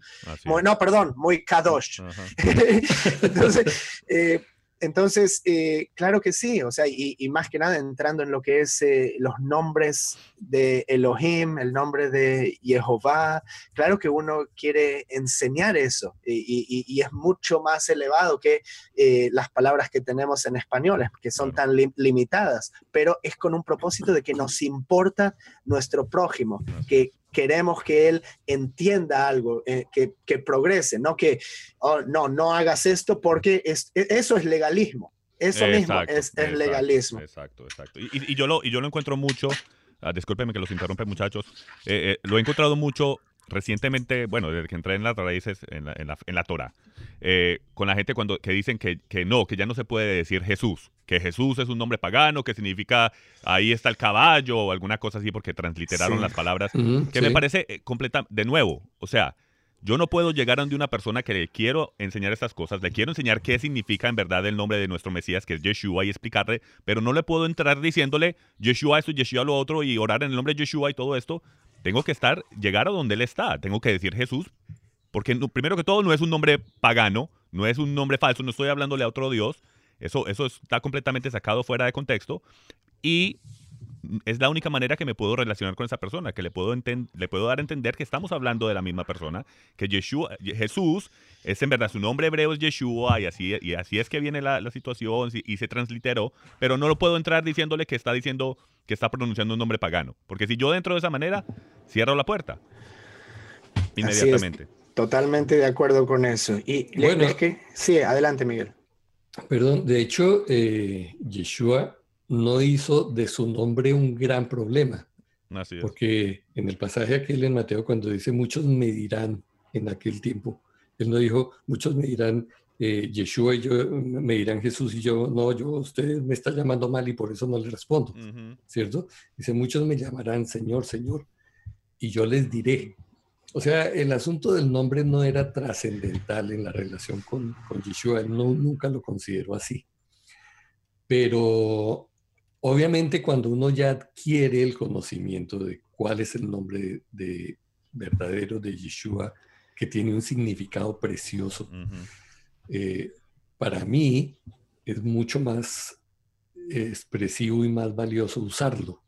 no, perdón, muy kadosh. [LAUGHS] Entonces, eh, entonces, eh, claro que sí, o sea, y, más que nada entrando en lo que es eh, los nombres de Elohim, el nombre de Jehová, claro que uno quiere enseñar eso y, es mucho más elevado que eh, las palabras que tenemos en español, que son tan limitadas, pero es con un propósito de que nos importa nuestro prójimo, que, queremos que él entienda algo, eh, que, que, progrese, no que, oh, no, no hagas esto porque es, e, eso es legalismo. Eso mismo es, legalismo. Exacto, exacto. Y, y, yo lo, y yo lo encuentro mucho, uh, discúlpenme que los interrumpe muchachos, eh, eh, lo he encontrado mucho recientemente, bueno, desde que entré en las raíces, en la, en la, en la Torah, eh, con la gente cuando, que dicen que, que, no, que ya no se puede decir Jesús, que Jesús es un nombre pagano, que significa ahí está el caballo o alguna cosa así porque transliteraron las palabras, que me parece eh, completa, de nuevo, o sea, yo no puedo llegar a donde una persona que le quiero enseñar estas cosas, le quiero enseñar qué significa en verdad el nombre de nuestro Mesías, que es Yeshua, y explicarle, pero no le puedo entrar diciéndole Yeshua esto, Yeshua lo otro, y orar en el nombre de Yeshua y todo esto, tengo que estar, llegar a donde Él está. Tengo que decir Jesús, porque primero que todo no es un nombre pagano, no es un nombre falso, no estoy hablándole a otro Dios. Eso, eso está completamente sacado fuera de contexto. Y es la única manera que me puedo relacionar con esa persona, que le puedo, le puedo dar a entender que estamos hablando de la misma persona, que Yeshua, Jesús es en verdad su nombre hebreo es Yeshua y así, y así es que viene la, situación y, se transliteró, pero no lo puedo entrar diciéndole que está diciendo que está pronunciando un nombre pagano, porque si yo dentro de esa manera cierro la puerta inmediatamente. totalmente de acuerdo con eso. Y bueno, es que sí, adelante Miguel. Perdón, de hecho, eh, Yeshua no hizo de su nombre un gran problema. Porque en el pasaje aquel en Mateo, cuando dice muchos me dirán en aquel tiempo, él no dijo muchos me dirán eh, Yeshua y yo, me dirán Jesús y yo, no, yo, usted me está llamando mal y por eso no le respondo, ¿cierto? Dice, muchos me llamarán Señor, Señor, y yo les diré, O sea, el asunto del nombre no era trascendental en la relación con, con Yeshua, él no, nunca lo consideró así. Pero obviamente cuando uno ya adquiere el conocimiento de cuál es el nombre de, verdadero de Yeshua, que tiene un significado precioso, eh, para mí es mucho más expresivo y más valioso usarlo.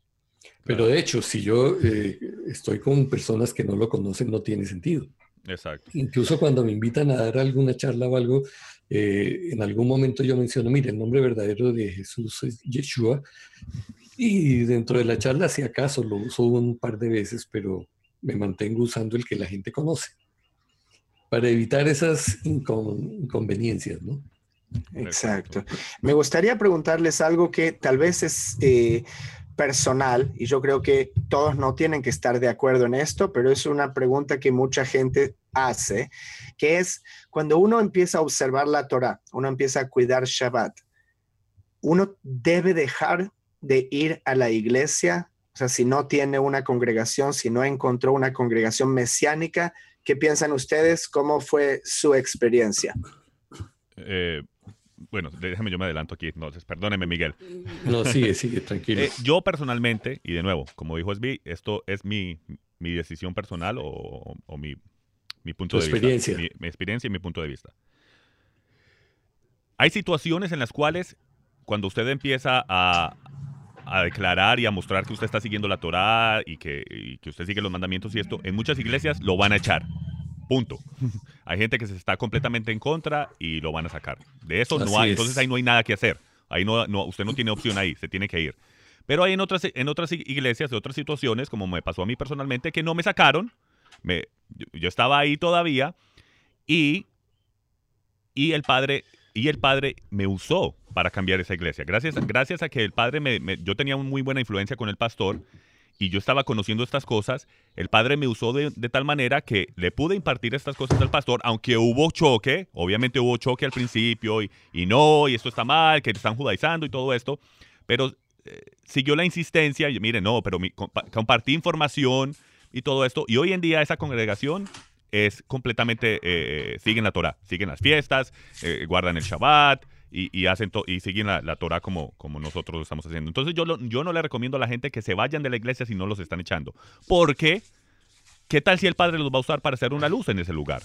Pero de hecho, si yo eh, estoy con personas que no lo conocen, no tiene sentido. Exacto. Incluso cuando me invitan a dar alguna charla o algo, eh, en algún momento yo menciono, mire, el nombre verdadero de Jesús es Yeshua. Y dentro de la charla, si acaso, lo uso un par de veces, pero me mantengo usando el que la gente conoce, para evitar esas inconveniencias, ¿no? Exacto. Me gustaría preguntarles algo que tal vez es eh, personal y yo creo que todos no tienen que estar de acuerdo en esto, pero es una pregunta que mucha gente hace, que es cuando uno empieza a observar la Torah, uno empieza a cuidar Shabbat, uno debe dejar de ir a la iglesia, o sea, si no tiene una congregación, si no encontró una congregación mesiánica, ¿qué piensan ustedes? ¿Cómo fue su experiencia? Eh, bueno, déjame yo me adelanto aquí, entonces, perdóneme Miguel. No, sigue, sigue, tranquilo. Eh, yo personalmente, y de nuevo, como dijo Esbi, esto es mi, mi decisión personal o, mi, mi, punto de experiencia. vista. Mi, experiencia y mi punto de vista. Hay situaciones en las cuales cuando usted empieza a, a declarar y a mostrar que usted está siguiendo la Torá y que, y que usted sigue los mandamientos y esto, en muchas iglesias lo van a echar. Punto. [LAUGHS] hay gente que se está completamente en contra y lo van a sacar. De eso no hay. Entonces ahí no hay nada que hacer. Ahí no, no, usted no tiene opción ahí, se tiene que ir. Pero hay en otras, en otras iglesias, en otras situaciones, como me pasó a mí personalmente, que no me sacaron. Me, yo, estaba ahí todavía y, y, el padre, y el padre me usó para cambiar esa iglesia. Gracias, gracias a que el padre me, yo tenía una muy buena influencia con el pastor y yo estaba conociendo estas cosas, el padre me usó de, tal manera que le pude impartir estas cosas al pastor, aunque hubo choque, obviamente hubo choque al principio y, no, y esto está mal, que están judaizando y todo esto, pero eh, siguió la insistencia y mire, no, pero compartí información y todo esto, y hoy en día esa congregación es completamente, eh, eh, siguen la Torah, siguen las fiestas, guardan el Shabbat, y, hacen y siguen la, la, Torah como, como nosotros lo estamos haciendo. Entonces yo, yo no le recomiendo a la gente que se vayan de la iglesia si no los están echando. Porque, ¿qué tal si el Padre los va a usar para hacer una luz en ese lugar?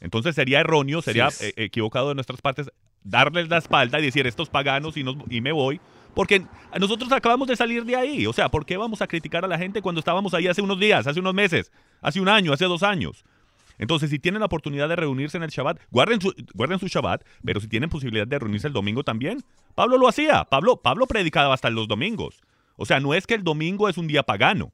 Entonces sería erróneo, sería eh, equivocado de nuestras partes darles la espalda y decir estos paganos y, nos, y me voy. Porque nosotros acabamos de salir de ahí. O sea, ¿por qué vamos a criticar a la gente cuando estábamos ahí hace unos días, hace unos meses, hace un año, hace dos años? Entonces, si tienen la oportunidad de reunirse en el Shabbat, guarden su, guarden su Shabbat, pero si tienen posibilidad de reunirse el domingo también, Pablo lo hacía. Pablo, Pablo predicaba hasta los domingos. O sea, no es que el domingo es un día pagano.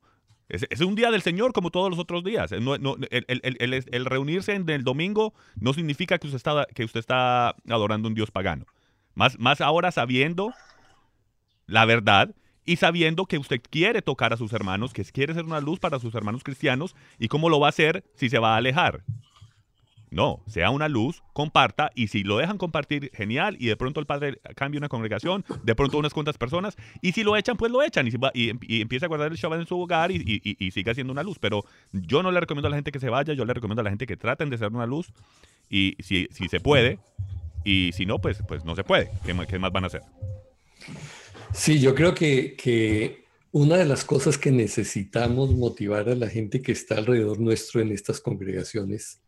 Es, un día del Señor como todos los otros días. el, reunirse en el domingo no significa que usted está, que usted está adorando un Dios pagano. Más, más ahora sabiendo la verdad y sabiendo que usted quiere tocar a sus hermanos, que quiere ser una luz para sus hermanos cristianos, y cómo lo va a hacer si se va a alejar. No, sea una luz, comparta, y si lo dejan compartir, genial, y de pronto el padre cambia una congregación, de pronto unas cuantas personas, y si lo echan, pues lo echan, y, y, empieza a guardar el Shabbat en su hogar y, y, siga siendo una luz. Pero yo no le recomiendo a la gente que se vaya, yo le recomiendo a la gente que traten de ser una luz, y si, si se puede, y si no, pues, pues no se puede. ¿Qué, qué más van a hacer? Sí, yo creo que, una de las cosas que necesitamos motivar a la gente que está alrededor nuestro en estas congregaciones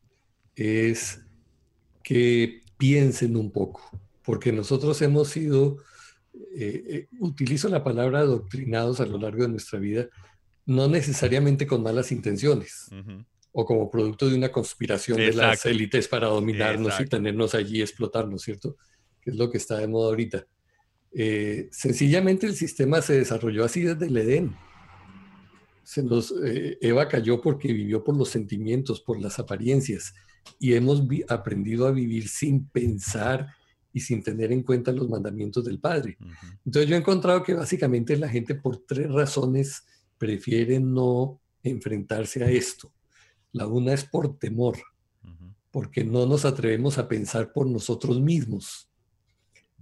es que piensen un poco, porque nosotros hemos sido, eh, eh, utilizo la palabra adoctrinados a lo largo de nuestra vida, no necesariamente con malas intenciones. o como producto de una conspiración de las élites para dominarnos y tenernos allí y explotarnos, ¿cierto? Que es lo que está de moda ahorita. Eh, sencillamente el sistema se desarrolló así desde el Edén. Se nos, eh, Eva cayó porque vivió por los sentimientos, por las apariencias, y hemos aprendido a vivir sin pensar y sin tener en cuenta los mandamientos del Padre. Entonces yo he encontrado que básicamente la gente por tres razones prefiere no enfrentarse a esto. La una es por temor, porque no nos atrevemos a pensar por nosotros mismos.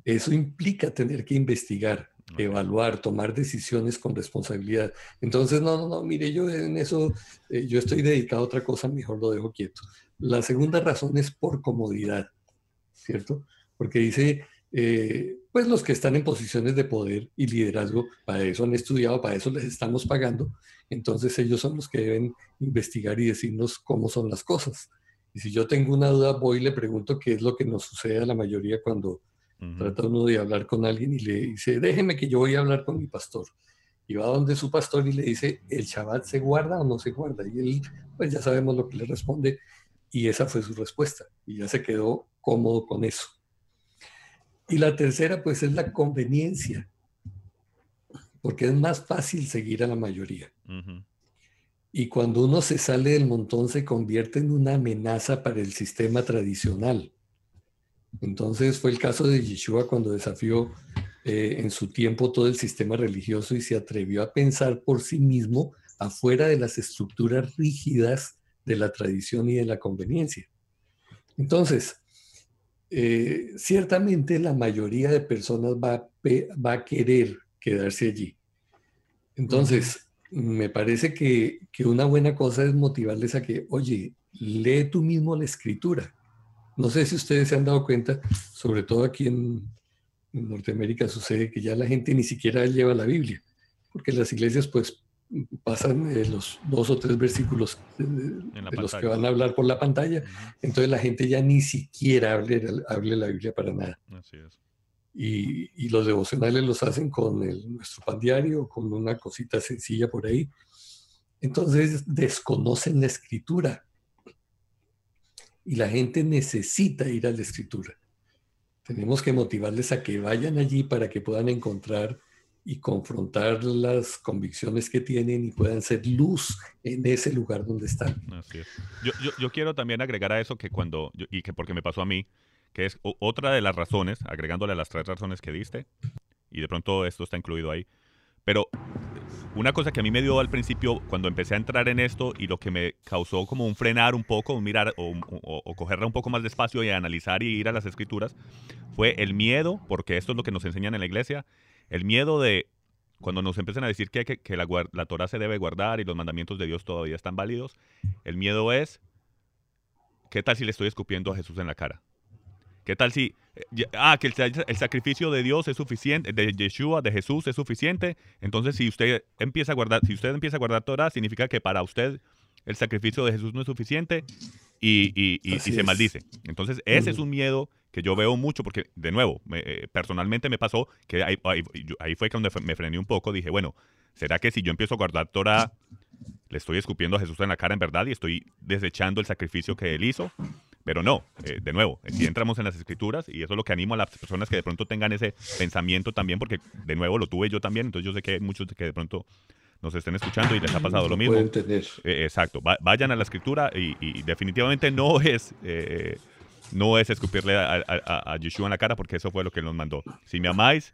Eso implica tener que investigar. evaluar, tomar decisiones con responsabilidad. Entonces, no, no, no, mire, yo en eso, eh, yo estoy dedicado a otra cosa, mejor lo dejo quieto. La segunda razón es por comodidad, ¿cierto? Porque dice, eh, pues los que están en posiciones de poder y liderazgo, para eso han estudiado, para eso les estamos pagando, entonces ellos son los que deben investigar y decirnos cómo son las cosas. Y si yo tengo una duda, voy y le pregunto qué es lo que nos sucede a la mayoría cuando trata uno de hablar con alguien y le dice, déjeme que yo voy a hablar con mi pastor. Y va donde su pastor y le dice, ¿el Shabbat se guarda o no se guarda? Y él, pues ya sabemos lo que le responde. Y esa fue su respuesta. Y ya se quedó cómodo con eso. Y la tercera, pues, es la conveniencia. Porque es más fácil seguir a la mayoría. Y cuando uno se sale del montón, se convierte en una amenaza para el sistema tradicional. Entonces fue el caso de Yeshua cuando desafió eh, en su tiempo todo el sistema religioso y se atrevió a pensar por sí mismo afuera de las estructuras rígidas de la tradición y de la conveniencia. Entonces, eh, ciertamente la mayoría de personas va, va, a querer quedarse allí. Entonces, me parece que, que una buena cosa es motivarles a que, oye, lee tú mismo la escritura no sé si ustedes se han dado cuenta, sobre todo aquí en, Norteamérica sucede que ya la gente ni siquiera lleva la Biblia, porque las iglesias pues pasan eh, los dos o tres versículos de, los que van a hablar por la pantalla, entonces la gente ya ni siquiera hable, hable la Biblia para nada. Así es. Y, los devocionales los hacen con nuestro pan diario, con una cosita sencilla por ahí. Entonces desconocen la escritura y la gente necesita ir a la escritura. Tenemos que motivarles a que vayan allí para que puedan encontrar y confrontar las convicciones que tienen y puedan ser luz en ese lugar donde están. Yo, yo, quiero también agregar a eso que cuando, y que porque me pasó a mí, que es otra de las razones, agregándole las tres razones que diste, y de pronto esto está incluido ahí, pero una cosa que a mí me dio al principio cuando empecé a entrar en esto y lo que me causó como un frenar un poco, un mirar o, o, cogerla un poco más despacio y analizar y ir a las escrituras, fue el miedo, porque esto es lo que nos enseñan en la iglesia, el miedo de cuando nos empiezan a decir que, que, la, la Torah se debe guardar y los mandamientos de Dios todavía están válidos, el miedo es, ¿qué tal si le estoy escupiendo a Jesús en la cara? ¿Qué tal si... Eh, ah, que el, sacrificio de Dios es suficiente, de Yeshua, de Jesús es suficiente. Entonces, si usted empieza a guardar, si usted empieza a guardar Torah, significa que para usted el sacrificio de Jesús no es suficiente y, se maldice. Entonces, ese es un miedo que yo veo mucho porque, de nuevo, eh, personalmente me pasó que ahí, fue cuando me frené un poco. Dije, bueno, ¿será que si yo empiezo a guardar Torah, le estoy escupiendo a Jesús en la cara en verdad y estoy desechando el sacrificio que él hizo? Pero no, eh, de nuevo, si entramos en las escrituras y eso es lo que animo a las personas que de pronto tengan ese pensamiento también, porque de nuevo lo tuve yo también, entonces yo sé que hay muchos que de pronto nos estén escuchando y les ha pasado lo mismo. Eh, exacto, vayan a la escritura y, definitivamente no es... Eh, no es escupirle a, a, Yeshua en la cara porque eso fue lo que nos mandó. Si me amáis,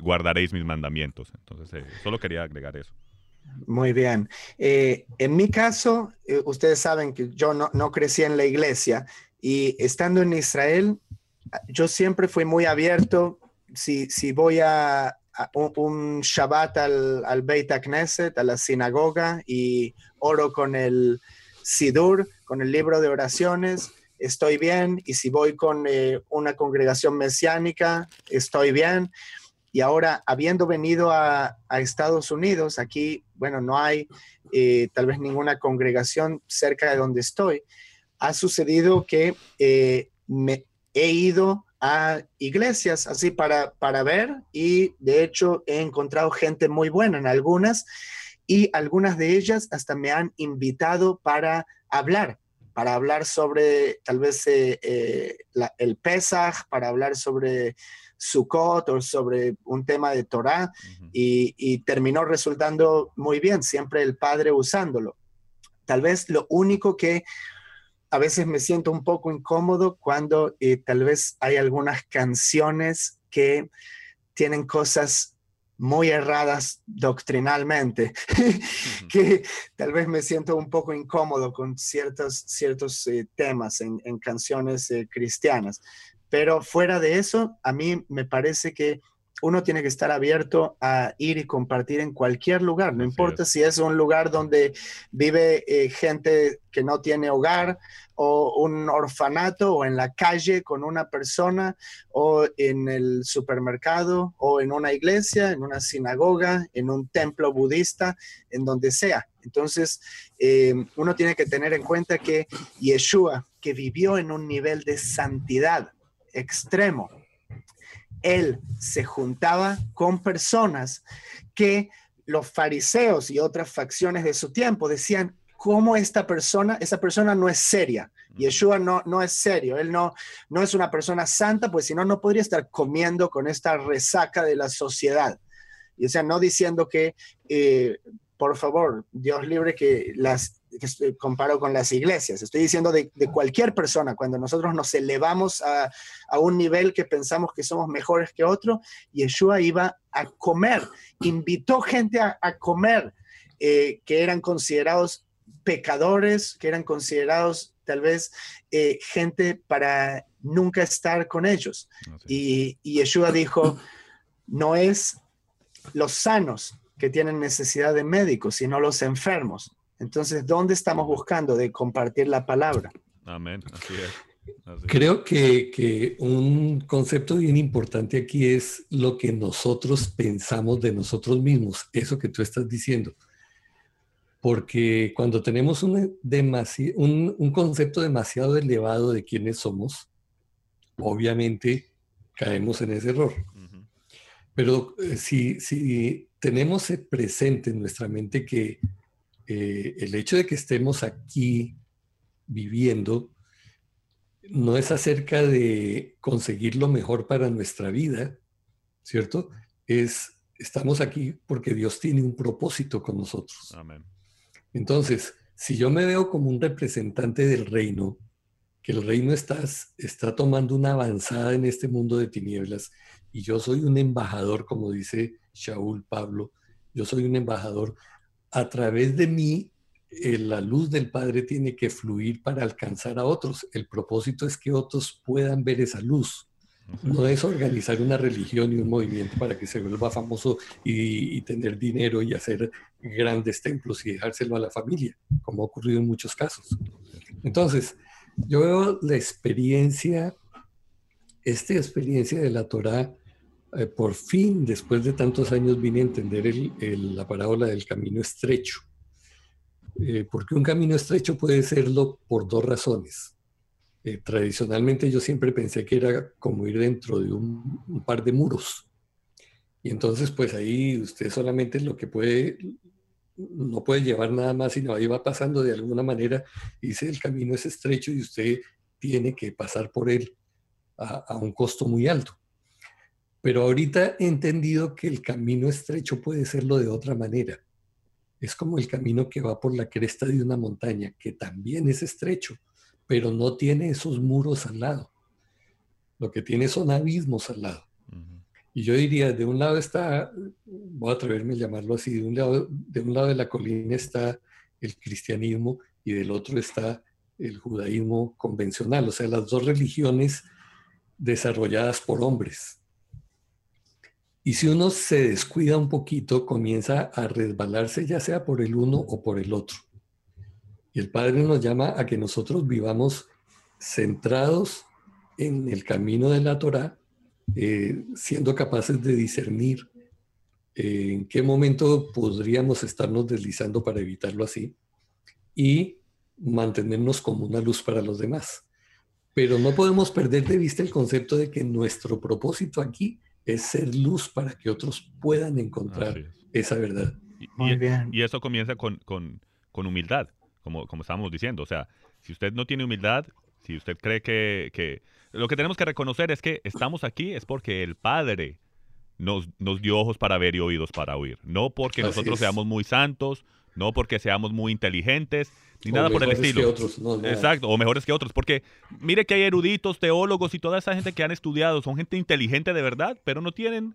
guardaréis mis mandamientos. Entonces, solo quería agregar eso. Muy bien. en mi caso, ustedes saben que yo no, no, crecí en la iglesia, y estando en Israel, yo siempre fui muy abierto. Si, si voy a, un, Shabbat al, al Beit Knesset, a la sinagoga, y oro con el Sidur, con el libro de oraciones, estoy bien. Y si voy con eh, una congregación mesiánica, estoy bien. Y ahora, habiendo venido a, a Estados Unidos, aquí, bueno, no hay eh, tal vez ninguna congregación cerca de donde estoy ha sucedido que eh, me he ido a iglesias así para, para ver y de hecho he encontrado gente muy buena en algunas y algunas de ellas hasta me han invitado para hablar, para hablar sobre tal vez eh, eh, el Pesach, para hablar sobre Sukkot o sobre un tema de Torah y, y terminó resultando muy bien, siempre el padre usándolo. Tal vez lo único que a veces me siento un poco incómodo cuando eh, tal vez hay algunas canciones que tienen cosas muy erradas doctrinalmente, [LAUGHS] que tal vez me siento un poco incómodo con ciertos, ciertos eh, temas en, canciones eh, cristianas. Pero fuera de eso, a mí me parece que uno tiene que estar abierto a ir y compartir en cualquier lugar, no importa si es un lugar donde vive eh, gente que no tiene hogar o un orfanato o en la calle con una persona o en el supermercado o en una iglesia, en una sinagoga, en un templo budista, en donde sea. Entonces, eh, uno tiene que tener en cuenta que Yeshua, que vivió en un nivel de santidad extremo, él se juntaba con personas que los fariseos y otras facciones de su tiempo decían, ¿cómo esta persona, esa persona no es seria? Yeshua no, no es serio, él no, no es una persona santa, pues si no, no podría estar comiendo con esta resaca de la sociedad. Y o sea, no diciendo que, eh, por favor, Dios libre que las que comparo con las iglesias. Estoy diciendo de, cualquier persona, cuando nosotros nos elevamos a, un nivel que pensamos que somos mejores que otro, Yeshua iba a comer, invitó gente a, comer eh, que eran considerados pecadores, que eran considerados tal vez eh, gente para nunca estar con ellos. Y, y Yeshua dijo, no es los sanos que tienen necesidad de médicos, sino los enfermos. Entonces, ¿dónde estamos buscando de compartir la palabra? Amén, así es. Creo que, que, un concepto bien importante aquí es lo que nosotros pensamos de nosotros mismos, eso que tú estás diciendo. Porque cuando tenemos un, un, un concepto demasiado elevado de quiénes somos, obviamente caemos en ese error. Pero eh, si, si tenemos presente en nuestra mente que eh, el hecho de que estemos aquí viviendo no es acerca de conseguir lo mejor para nuestra vida, ¿cierto? Es, estamos aquí porque Dios tiene un propósito con nosotros. Amén. Entonces, si yo me veo como un representante del reino, que el reino está, está tomando una avanzada en este mundo de tinieblas, y yo soy un embajador, como dice Shaul Pablo, yo soy un embajador a través de mí, eh, la luz del Padre tiene que fluir para alcanzar a otros. El propósito es que otros puedan ver esa luz. No es organizar una religión y un movimiento para que se vuelva famoso y, tener dinero y hacer grandes templos y dejárselo a la familia, como ha ocurrido en muchos casos. Entonces, yo veo la experiencia, esta experiencia de la Torah, eh, por fin, después de tantos años, vine a entender la parábola del camino estrecho. Eh, porque un camino estrecho puede serlo por dos razones. Eh, tradicionalmente yo siempre pensé que era como ir dentro de un, par de muros. Y entonces pues ahí usted solamente lo que puede, no puede llevar nada más, sino ahí va pasando de alguna manera. Dice el camino es estrecho y usted tiene que pasar por él a un costo muy alto. Pero ahorita he entendido que el camino estrecho puede serlo de otra manera. Es como el camino que va por la cresta de una montaña, que también es estrecho, pero no tiene esos muros al lado. Lo que tiene son abismos al lado. Y yo diría, de un lado está, voy a atreverme a llamarlo así, de un lado de, un lado de la colina está el cristianismo y del otro está el judaísmo convencional, o sea, las dos religiones desarrolladas por hombres. Y si uno se descuida un poquito, comienza a resbalarse ya sea por el uno o por el otro. Y el Padre nos llama a que nosotros vivamos centrados en el camino de la Torah, eh, siendo capaces de discernir eh, en qué momento podríamos estarnos deslizando para evitarlo así y mantenernos como una luz para los demás. Pero no podemos perder de vista el concepto de que nuestro propósito aquí es ser luz para que otros puedan encontrar esa verdad. Y, Muy bien. y eso comienza con, con, con, humildad, como, como estábamos diciendo. O sea, si usted no tiene humildad, si usted cree que, que, Lo que tenemos que reconocer es que estamos aquí es porque el Padre nos, nos dio ojos para ver y oídos para oír. No porque nosotros seamos muy santos, no porque seamos muy inteligentes, ni nada por el estilo. Exacto, o mejores que otros, porque mire que hay eruditos, teólogos y toda esa gente que han estudiado, son gente inteligente de verdad, pero no tienen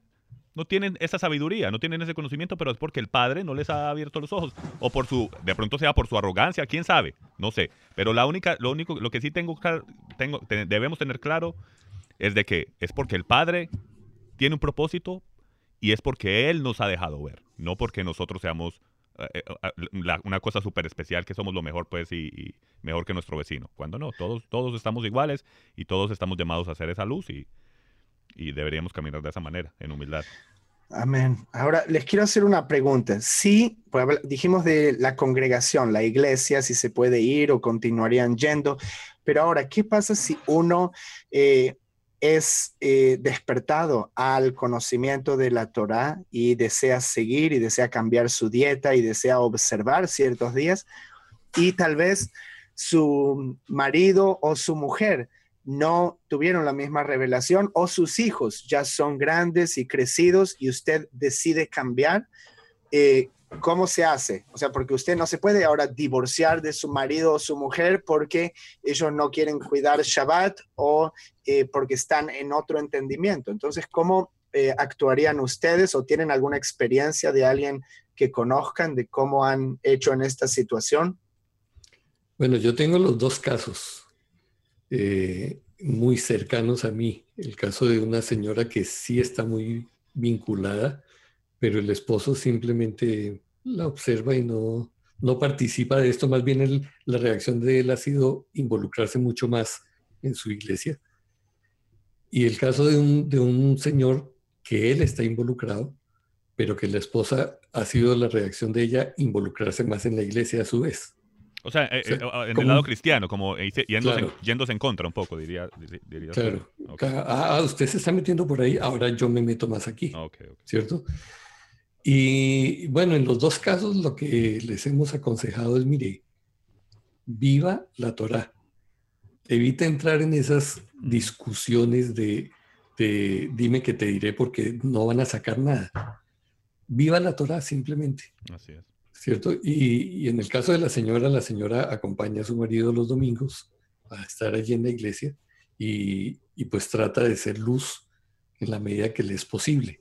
no tienen esa sabiduría, no tienen ese conocimiento, pero es porque el padre no les ha abierto los ojos o por su de pronto sea por su arrogancia, quién sabe, no sé, pero la única lo único lo que sí tengo tengo debemos tener claro es de que es porque el padre tiene un propósito y es porque Él nos ha dejado ver, no porque nosotros seamos eh, eh, una cosa súper especial que somos lo mejor, pues, y, mejor que nuestro vecino. Cuando no, todos, todos estamos iguales y todos estamos llamados a hacer esa luz y, y deberíamos caminar de esa manera, en humildad. Amén. Ahora les quiero hacer una pregunta. Sí, pues, dijimos de la congregación, la iglesia, si se puede ir o continuarían yendo, pero ahora, ¿qué pasa si uno eh, es eh, despertado al conocimiento de la Torá y desea seguir y desea cambiar su dieta y desea observar ciertos días y tal vez su marido o su mujer no tuvieron la misma revelación o sus hijos ya son grandes y crecidos y usted decide cambiar, eh, ¿cómo se hace? O sea, porque usted no se puede ahora divorciar de su marido o su mujer porque ellos no quieren cuidar Shabbat o eh, porque están en otro entendimiento. Entonces, ¿cómo eh, actuarían ustedes o tienen alguna experiencia de alguien que conozcan de cómo han hecho en esta situación? Bueno, yo tengo los dos casos. Eh, muy cercanos a mí. El caso de una señora que sí está muy vinculada, pero el esposo simplemente la observa y no, no participa de esto. Más bien la reacción de él ha sido involucrarse mucho más en su iglesia. Y el caso de un, de un señor que él está involucrado, pero que la esposa ha sido la reacción de ella involucrarse más en la iglesia a su vez. O sea, eh, eh, en el lado cristiano, como yéndose, en, contra un poco, diría. claro. Ah, ah, usted se está metiendo por ahí, ahora yo me meto más aquí. ¿Cierto? Y bueno, en los dos casos lo que les hemos aconsejado es, mire, viva la Torah. Evita entrar en esas discusiones de, de dime que te diré porque no van a sacar nada. Viva la Torah simplemente. Así es. ¿cierto? Y, en el caso de la señora, la señora acompaña a su marido los domingos a estar allí en la iglesia y, pues trata de ser luz en la medida que le es posible.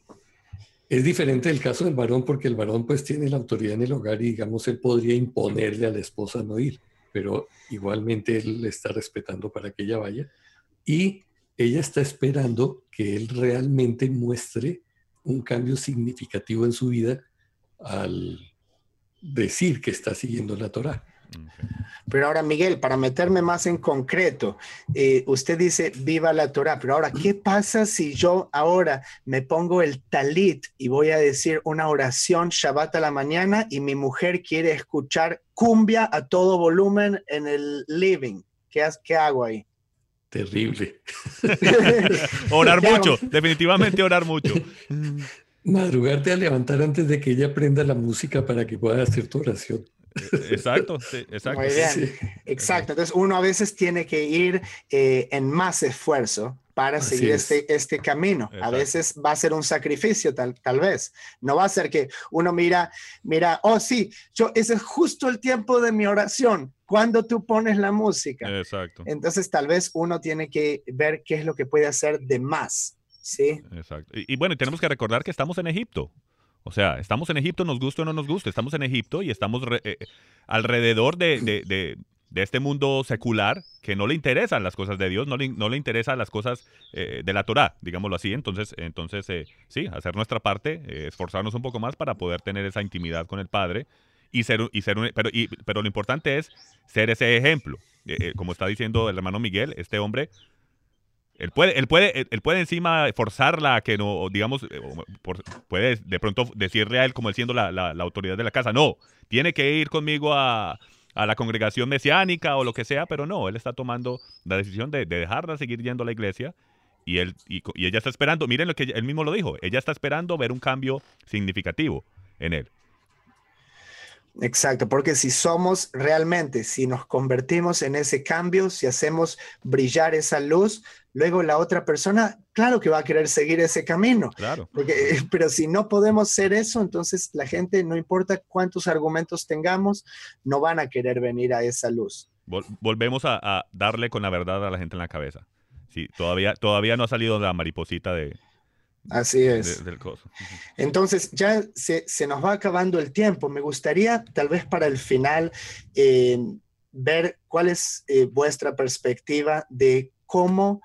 Es diferente el caso del varón porque el varón pues tiene la autoridad en el hogar y digamos él podría imponerle a la esposa no ir, pero igualmente él le está respetando para que ella vaya y ella está esperando que él realmente muestre un cambio significativo en su vida al, decir que está siguiendo la Torah. Pero ahora, Miguel, para meterme más en concreto, eh, usted dice, viva la Torah, pero ahora, ¿qué pasa si yo ahora me pongo el talit y voy a decir una oración Shabbat a la mañana y mi mujer quiere escuchar cumbia a todo volumen en el living? ¿Qué, qué hago ahí? Terrible. [LAUGHS] orar mucho, definitivamente orar mucho. Madrugarte a levantar antes de que ella aprenda la música para que pueda hacer tu oración. E-, exacto, exacto. Muy bien, exacto. Entonces uno a veces tiene que ir eh, en más esfuerzo para seguir este, este camino. A veces va a ser un sacrificio, tal, tal vez. No va a ser que uno mira, mira, oh sí, yo, ese es justo el tiempo de mi oración, cuando tú pones la música. Exacto. Entonces tal vez uno tiene que ver qué es lo que puede hacer de más Sí. Exacto. Y, bueno, tenemos que recordar que estamos en Egipto. O sea, estamos en Egipto, nos gusta o no nos gusta, estamos en Egipto y estamos eh, alrededor de, este mundo secular que no le interesan las cosas de Dios, no le, no le interesan las cosas eh, de la Torah, digámoslo así. Entonces, entonces eh, sí, hacer nuestra parte, esforzarnos un poco más para poder tener esa intimidad con el Padre y ser, y ser pero, pero lo importante es ser ese ejemplo. como está diciendo el hermano Miguel, este hombre él puede, él puede, él puede encima forzarla a que no, digamos, eh, puede de pronto decirle a él como él siendo la, autoridad de la casa, no, tiene que ir conmigo a, la congregación mesiánica o lo que sea, pero no, él está tomando la decisión de, dejarla seguir yendo a la iglesia y, él, y, y, ella está esperando, miren lo que él mismo lo dijo, ella está esperando ver un cambio significativo en él. Exacto, porque si somos realmente, si nos convertimos en ese cambio, si hacemos brillar esa luz, luego la otra persona, claro que va a querer seguir ese camino. Claro. Porque, [LAUGHS] pero si no podemos ser eso, entonces la gente, no importa cuántos argumentos tengamos, no van a querer venir a esa luz. volvemos a, darle con la verdad a la gente en la cabeza. Sí, todavía, todavía no ha salido la mariposita de, Así es. Entonces, ya se, nos va acabando el tiempo. Me gustaría, tal vez para el final, eh, ver cuál es eh, vuestra perspectiva de cómo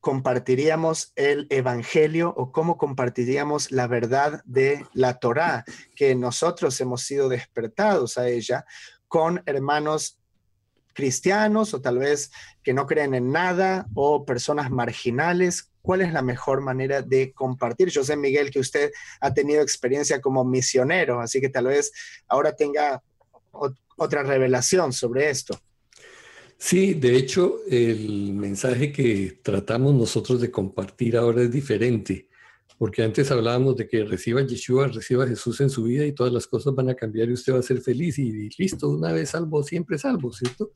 compartiríamos el Evangelio o cómo compartiríamos la verdad de la Torá, que nosotros hemos sido despertados a ella con hermanos cristianos o tal vez que no creen en nada o personas marginales. ¿Cuál es la mejor manera de compartir? Yo sé, Miguel, que usted ha tenido experiencia como misionero, así que tal vez ahora tenga otra revelación sobre esto. Sí, de hecho, el mensaje que tratamos nosotros de compartir ahora es diferente, porque antes hablábamos de que reciba Yeshua, reciba Jesús en su vida y todas las cosas van a cambiar y usted va a ser feliz y, listo, una vez salvo, siempre salvo, ¿cierto?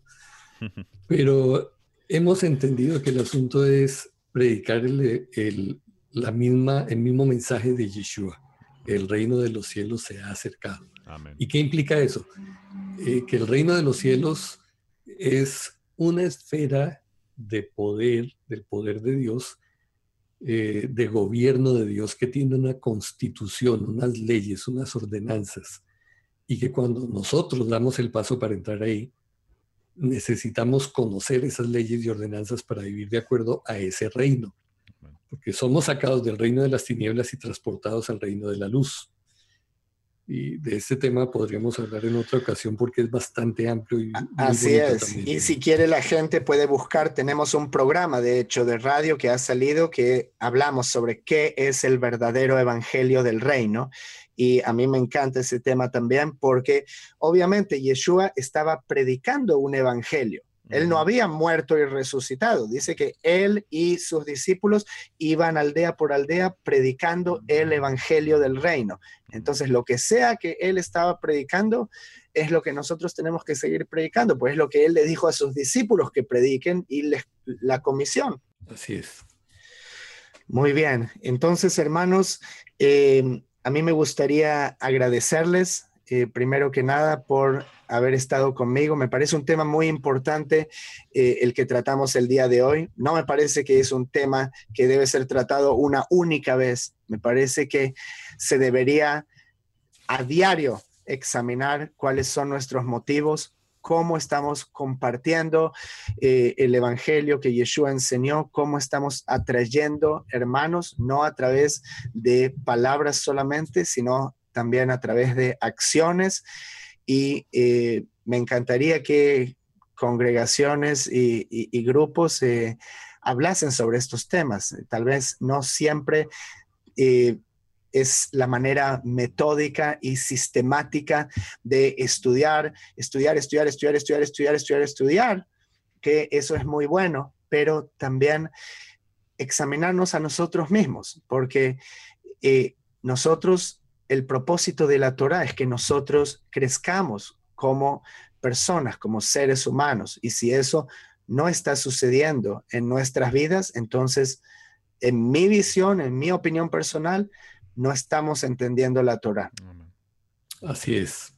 [LAUGHS] Pero hemos entendido que el asunto es predicar el, la misma, el mismo mensaje de Yeshua. El reino de los cielos se ha acercado. ¿Y qué implica eso? Eh, que el reino de los cielos es una esfera de poder, del poder de Dios, eh, de gobierno de Dios, que tiene una constitución, unas leyes, unas ordenanzas, y que cuando nosotros damos el paso para entrar ahí, necesitamos conocer esas leyes y ordenanzas para vivir de acuerdo a ese reino, porque somos sacados del reino de las tinieblas y transportados al reino de la luz. Y de este tema podríamos hablar en otra ocasión porque es bastante amplio. Y Así es. Y si quiere la gente puede buscar, tenemos un programa de hecho de radio que ha salido que hablamos sobre qué es el verdadero evangelio del reino. Y a mí me encanta ese tema también porque obviamente Yeshua estaba predicando un evangelio. Él no había muerto y resucitado. Dice que él y sus discípulos iban aldea por aldea predicando el evangelio del reino. Entonces, lo que sea que él estaba predicando es lo que nosotros tenemos que seguir predicando, pues es lo que él le dijo a sus discípulos que prediquen y la comisión. Así es. Muy bien. Entonces, hermanos, eh, a mí me gustaría agradecerles eh, primero que nada por haber estado conmigo. Me parece un tema muy importante eh, el que tratamos el día de hoy. No me parece que es un tema que debe ser tratado una única vez. Me parece que se debería a diario examinar cuáles son nuestros motivos, cómo estamos compartiendo eh, el Evangelio que Yeshua enseñó, cómo estamos atrayendo hermanos, no a través de palabras solamente, sino también a través de acciones y eh, me encantaría que congregaciones y, grupos eh, hablasen sobre estos temas. Tal vez no siempre eh, es la manera metódica y sistemática de estudiar, estudiar, estudiar, estudiar, estudiar, estudiar, estudiar, estudiar, que eso es muy bueno, pero también examinarnos a nosotros mismos, porque nosotros el propósito de la Torah es que nosotros crezcamos como personas, como seres humanos. Y si eso no está sucediendo en nuestras vidas, entonces, en mi visión, en mi opinión personal, no estamos entendiendo la Torah. Así es.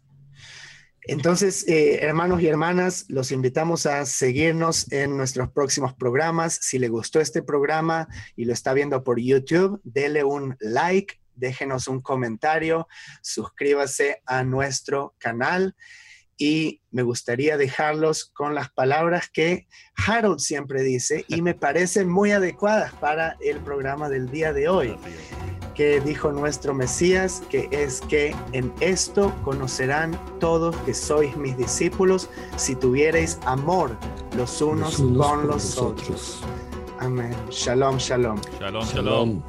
Entonces, eh, hermanos y hermanas, los invitamos a seguirnos en nuestros próximos programas. Si le gustó este programa y lo está viendo por YouTube, dele un like, déjenos un comentario, suscríbase a nuestro canal y me gustaría dejarlos con las palabras que Harold siempre dice y me parecen muy adecuadas para el programa del día de hoy, que dijo nuestro Mesías, que es que en esto conocerán todos que sois mis discípulos si tuvierais amor los unos, con los otros. Amén. Shalom, shalom. Shalom, shalom.